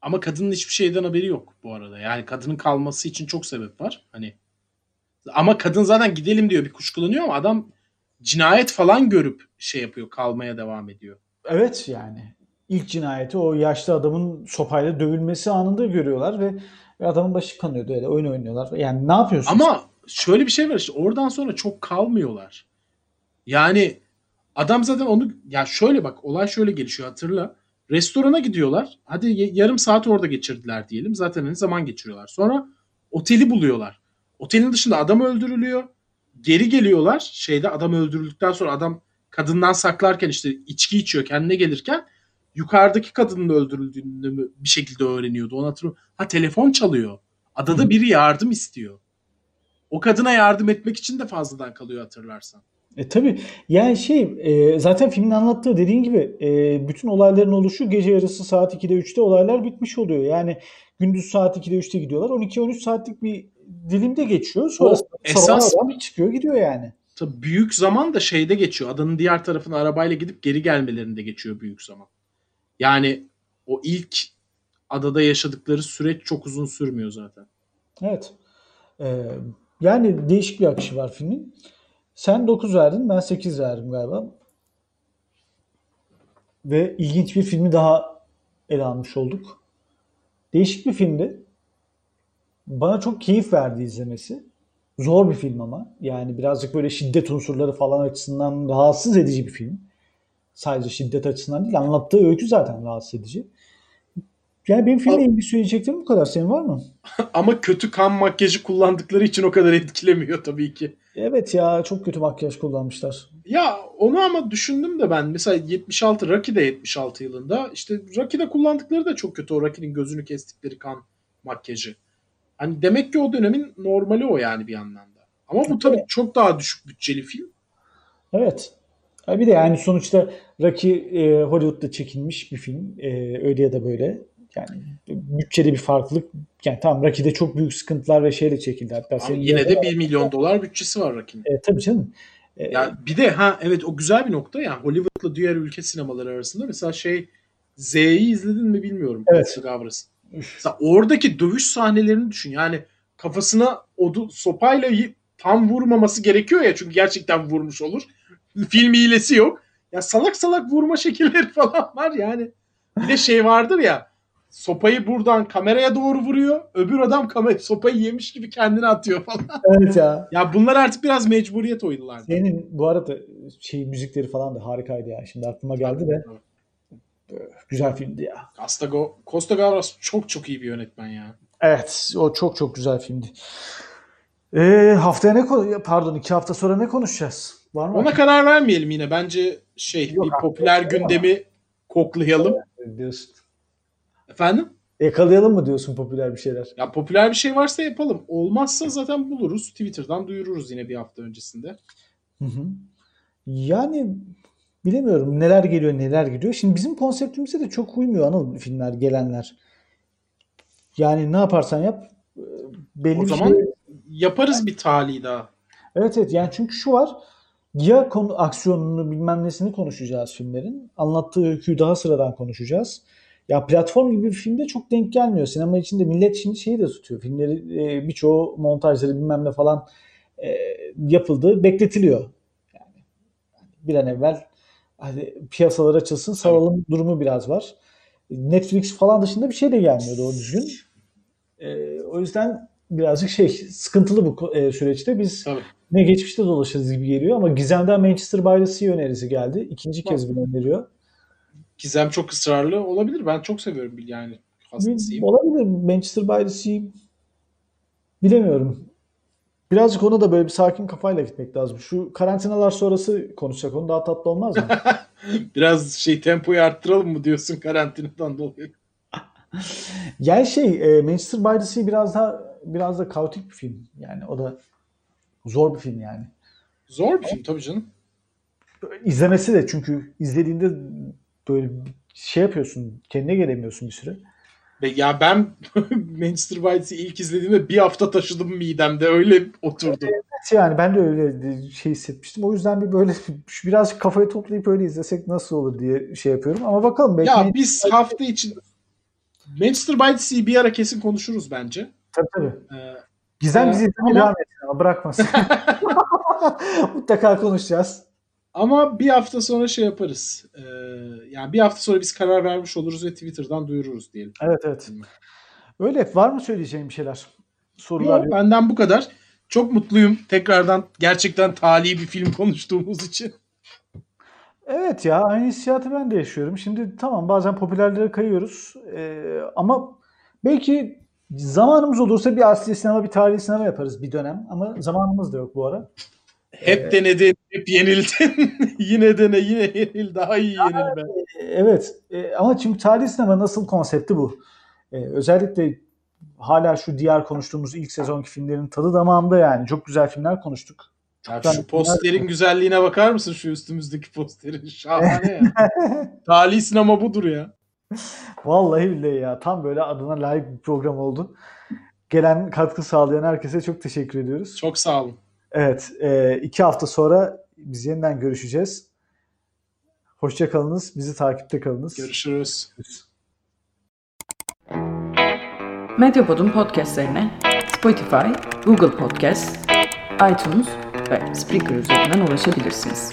ama kadının hiçbir şeyden haberi yok bu arada. Yani kadının kalması için çok sebep var. Hani ama kadın zaten gidelim diyor bir kuşkulanıyor ama adam cinayet falan görüp şey yapıyor kalmaya devam ediyor. Evet yani ilk cinayeti o yaşlı adamın sopayla dövülmesi anında görüyorlar ve, ve adamın başı kanıyordu öyle oyun oynuyorlar. Yani ne yapıyorsun? Ama şöyle bir şey var işte oradan sonra çok kalmıyorlar. Yani adam zaten onu ya şöyle bak olay şöyle gelişiyor hatırla. Restorana gidiyorlar. Hadi yarım saat orada geçirdiler diyelim. Zaten hani zaman geçiriyorlar. Sonra oteli buluyorlar. Otelin dışında adam öldürülüyor. Geri geliyorlar. Şeyde adam öldürüldükten sonra adam kadından saklarken işte içki içiyor kendine gelirken yukarıdaki kadının öldürüldüğünü bir şekilde öğreniyordu. Onu hatırlıyorum. Ha telefon çalıyor. Adada biri yardım istiyor. O kadına yardım etmek için de fazladan kalıyor hatırlarsan. E tabii yani şey e, zaten filmin anlattığı dediğin gibi e, bütün olayların oluşu gece yarısı saat 2'de 3'te olaylar bitmiş oluyor. Yani gündüz saat 2'de 3'te gidiyorlar. 12-13 saatlik bir dilimde geçiyor. Sonrasında esas- sabah adam çıkıyor gidiyor yani. Tabii büyük zaman da şeyde geçiyor. Adanın diğer tarafına arabayla gidip geri gelmelerinde geçiyor büyük zaman. Yani o ilk adada yaşadıkları süreç çok uzun sürmüyor zaten. Evet. E, yani değişik bir akışı var filmin. Sen 9 verdin ben 8 verdim galiba. Ve ilginç bir filmi daha ele almış olduk. Değişik bir filmdi. Bana çok keyif verdi izlemesi. Zor bir film ama. Yani birazcık böyle şiddet unsurları falan açısından rahatsız edici bir film. Sadece şiddet açısından değil. Anlattığı öykü zaten rahatsız edici. Yani benim filmle ilgili söyleyeceklerim bu kadar. Senin var mı? <laughs> Ama kötü kan makyajı kullandıkları için o kadar etkilemiyor tabii ki. Evet ya çok kötü makyaj kullanmışlar. Ya onu ama düşündüm de ben mesela 76 Rocky de 76 yılında işte Rocky'de kullandıkları da çok kötü o Rocky'nin gözünü kestikleri kan makyajı. Hani demek ki o dönemin normali o yani bir yandan da. Ama bu tabii çok daha düşük bütçeli film. Evet. Bir de yani sonuçta Rocky e, Hollywood'da çekilmiş bir film. E, öyle ya da böyle. Yani bütçede bir farklılık. Yani tamam Rocky'de çok büyük sıkıntılar ve şeyle çekildi. Hatta Ama yine de 1 milyon dolar bütçesi var Rocky'nin. E, tabii canım. E, Ya bir de ha evet o güzel bir nokta ya Hollywood'la diğer ülke sinemaları arasında mesela şey Z'yi izledin mi bilmiyorum. Evet. Costa Gavras'ın. Mesela oradaki dövüş sahnelerini düşün. Yani kafasına odu sopayla tam vurmaması gerekiyor ya çünkü gerçekten vurmuş olur. Film hilesi yok. Ya salak salak vurma şekilleri <laughs> falan var yani. Bir de şey vardır ya sopayı buradan kameraya doğru vuruyor. Öbür adam kamera sopayı yemiş gibi kendini atıyor falan. evet ya. ya bunlar artık biraz mecburiyet oyunlar. Senin bu arada şey müzikleri falan da harikaydı ya. Şimdi aklıma geldi de güzel filmdi ya. Costa, Go- Costa Gavras çok çok iyi bir yönetmen ya. Evet, o çok çok güzel filmdi. E, haftaya ne pardon iki hafta sonra ne konuşacağız? Var mı? Ona karar vermeyelim yine. Bence şey Yok, bir popüler gündemi koklayalım. diyorsun. Efendim? Yakalayalım mı diyorsun popüler bir şeyler? Ya popüler bir şey varsa yapalım. Olmazsa zaten buluruz. Twitter'dan duyururuz yine bir hafta öncesinde. Hı hı. Yani bilemiyorum neler geliyor neler gidiyor. Şimdi bizim konseptimize de çok uymuyor Anıl filmler gelenler. Yani ne yaparsan yap belli O bir zaman şey. yaparız bir tali daha. Evet evet yani çünkü şu var. Ya konu aksiyonunu bilmem nesini konuşacağız filmlerin. Anlattığı öyküyü daha sıradan konuşacağız. Ya platform gibi bir filmde çok denk gelmiyor. Sinema içinde millet şimdi şeyi de tutuyor. Filmleri e, birçoğu montajları bilmem ne falan e, yapıldı. Bekletiliyor. Yani bir an evvel hadi piyasalar açılsın salalım durumu biraz var. Netflix falan dışında bir şey de gelmiyor doğru düzgün. E, o yüzden birazcık şey sıkıntılı bu e, süreçte. Biz Tabii. Ne geçmişte dolaşırız gibi geliyor ama Gizem'den Manchester by the Sea önerisi geldi. İkinci kez bir öneriyor. Gizem çok ısrarlı olabilir. Ben çok seviyorum yani. Hastasıyım. Olabilir Manchester by the Sea bilemiyorum. Birazcık ona da böyle bir sakin kafayla gitmek lazım. Şu karantinalar sonrası konuşacak. Onu daha tatlı olmaz mı? <laughs> Biraz şey tempoyu arttıralım mı diyorsun karantinadan dolayı? <laughs> yani şey e, Manchester by the Sea biraz daha biraz da kaotik bir film. Yani o da zor bir film yani. Zor bir film tabii canım. İzlemesi de çünkü izlediğinde böyle şey yapıyorsun. Kendine gelemiyorsun bir süre. Ya ben <laughs> Manchester by the Sea ilk izlediğimde bir hafta taşıdım midemde. Öyle oturdu. Yani ben de öyle şey hissetmiştim. O yüzden bir böyle şu <laughs> birazcık kafayı toplayıp öyle izlesek nasıl olur diye şey yapıyorum. Ama bakalım belki Ya biz hafta için Manchester by the Sea'yi bir ara kesin konuşuruz bence. tabii tabii. Ee, Gizem Ee, bizi izlemeye ama- devam etsin ama bırakmasın. <laughs> Mutlaka konuşacağız. ama bir hafta sonra şey yaparız. Ee, yani bir hafta sonra biz karar vermiş oluruz ve Twitter'dan duyururuz diyelim. Evet evet. Öyle var mı söyleyeceğim bir şeyler? Sorular Yok, yok. benden bu kadar. Çok mutluyum tekrardan gerçekten tali bir film konuştuğumuz için. Evet ya aynı hissiyatı ben de yaşıyorum. Şimdi tamam bazen popülerlere kayıyoruz. Ee, ama belki zamanımız olursa bir asli sinema bir tarihi sinema yaparız bir dönem. Ama zamanımız da yok bu ara. Hep denedin, hep yenildin. <laughs> yine dene, yine yenil, daha iyi yenilme. Evet e, ama çünkü tarihi sinema nasıl konsepti bu. E, özellikle hala şu diğer konuştuğumuz ilk sezonki filmlerin tadı damağımda yani. Çok güzel filmler konuştuk. Ya şu posterin güzelliğine bakar mısın şu üstümüzdeki posterin? Şahane ya. <laughs> Tali sinema budur ya. Vallahi billahi ya tam böyle adına layık bir program oldu. Gelen katkı sağlayan herkese çok teşekkür ediyoruz. Çok sağ olun. Evet e, iki hafta sonra biz yeniden görüşeceğiz. Hoşça kalınız. Bizi takipte kalınız. Görüşürüz. Medyapod'un podcastlerine Spotify, Google Podcast, iTunes ve Spreaker üzerinden ulaşabilirsiniz.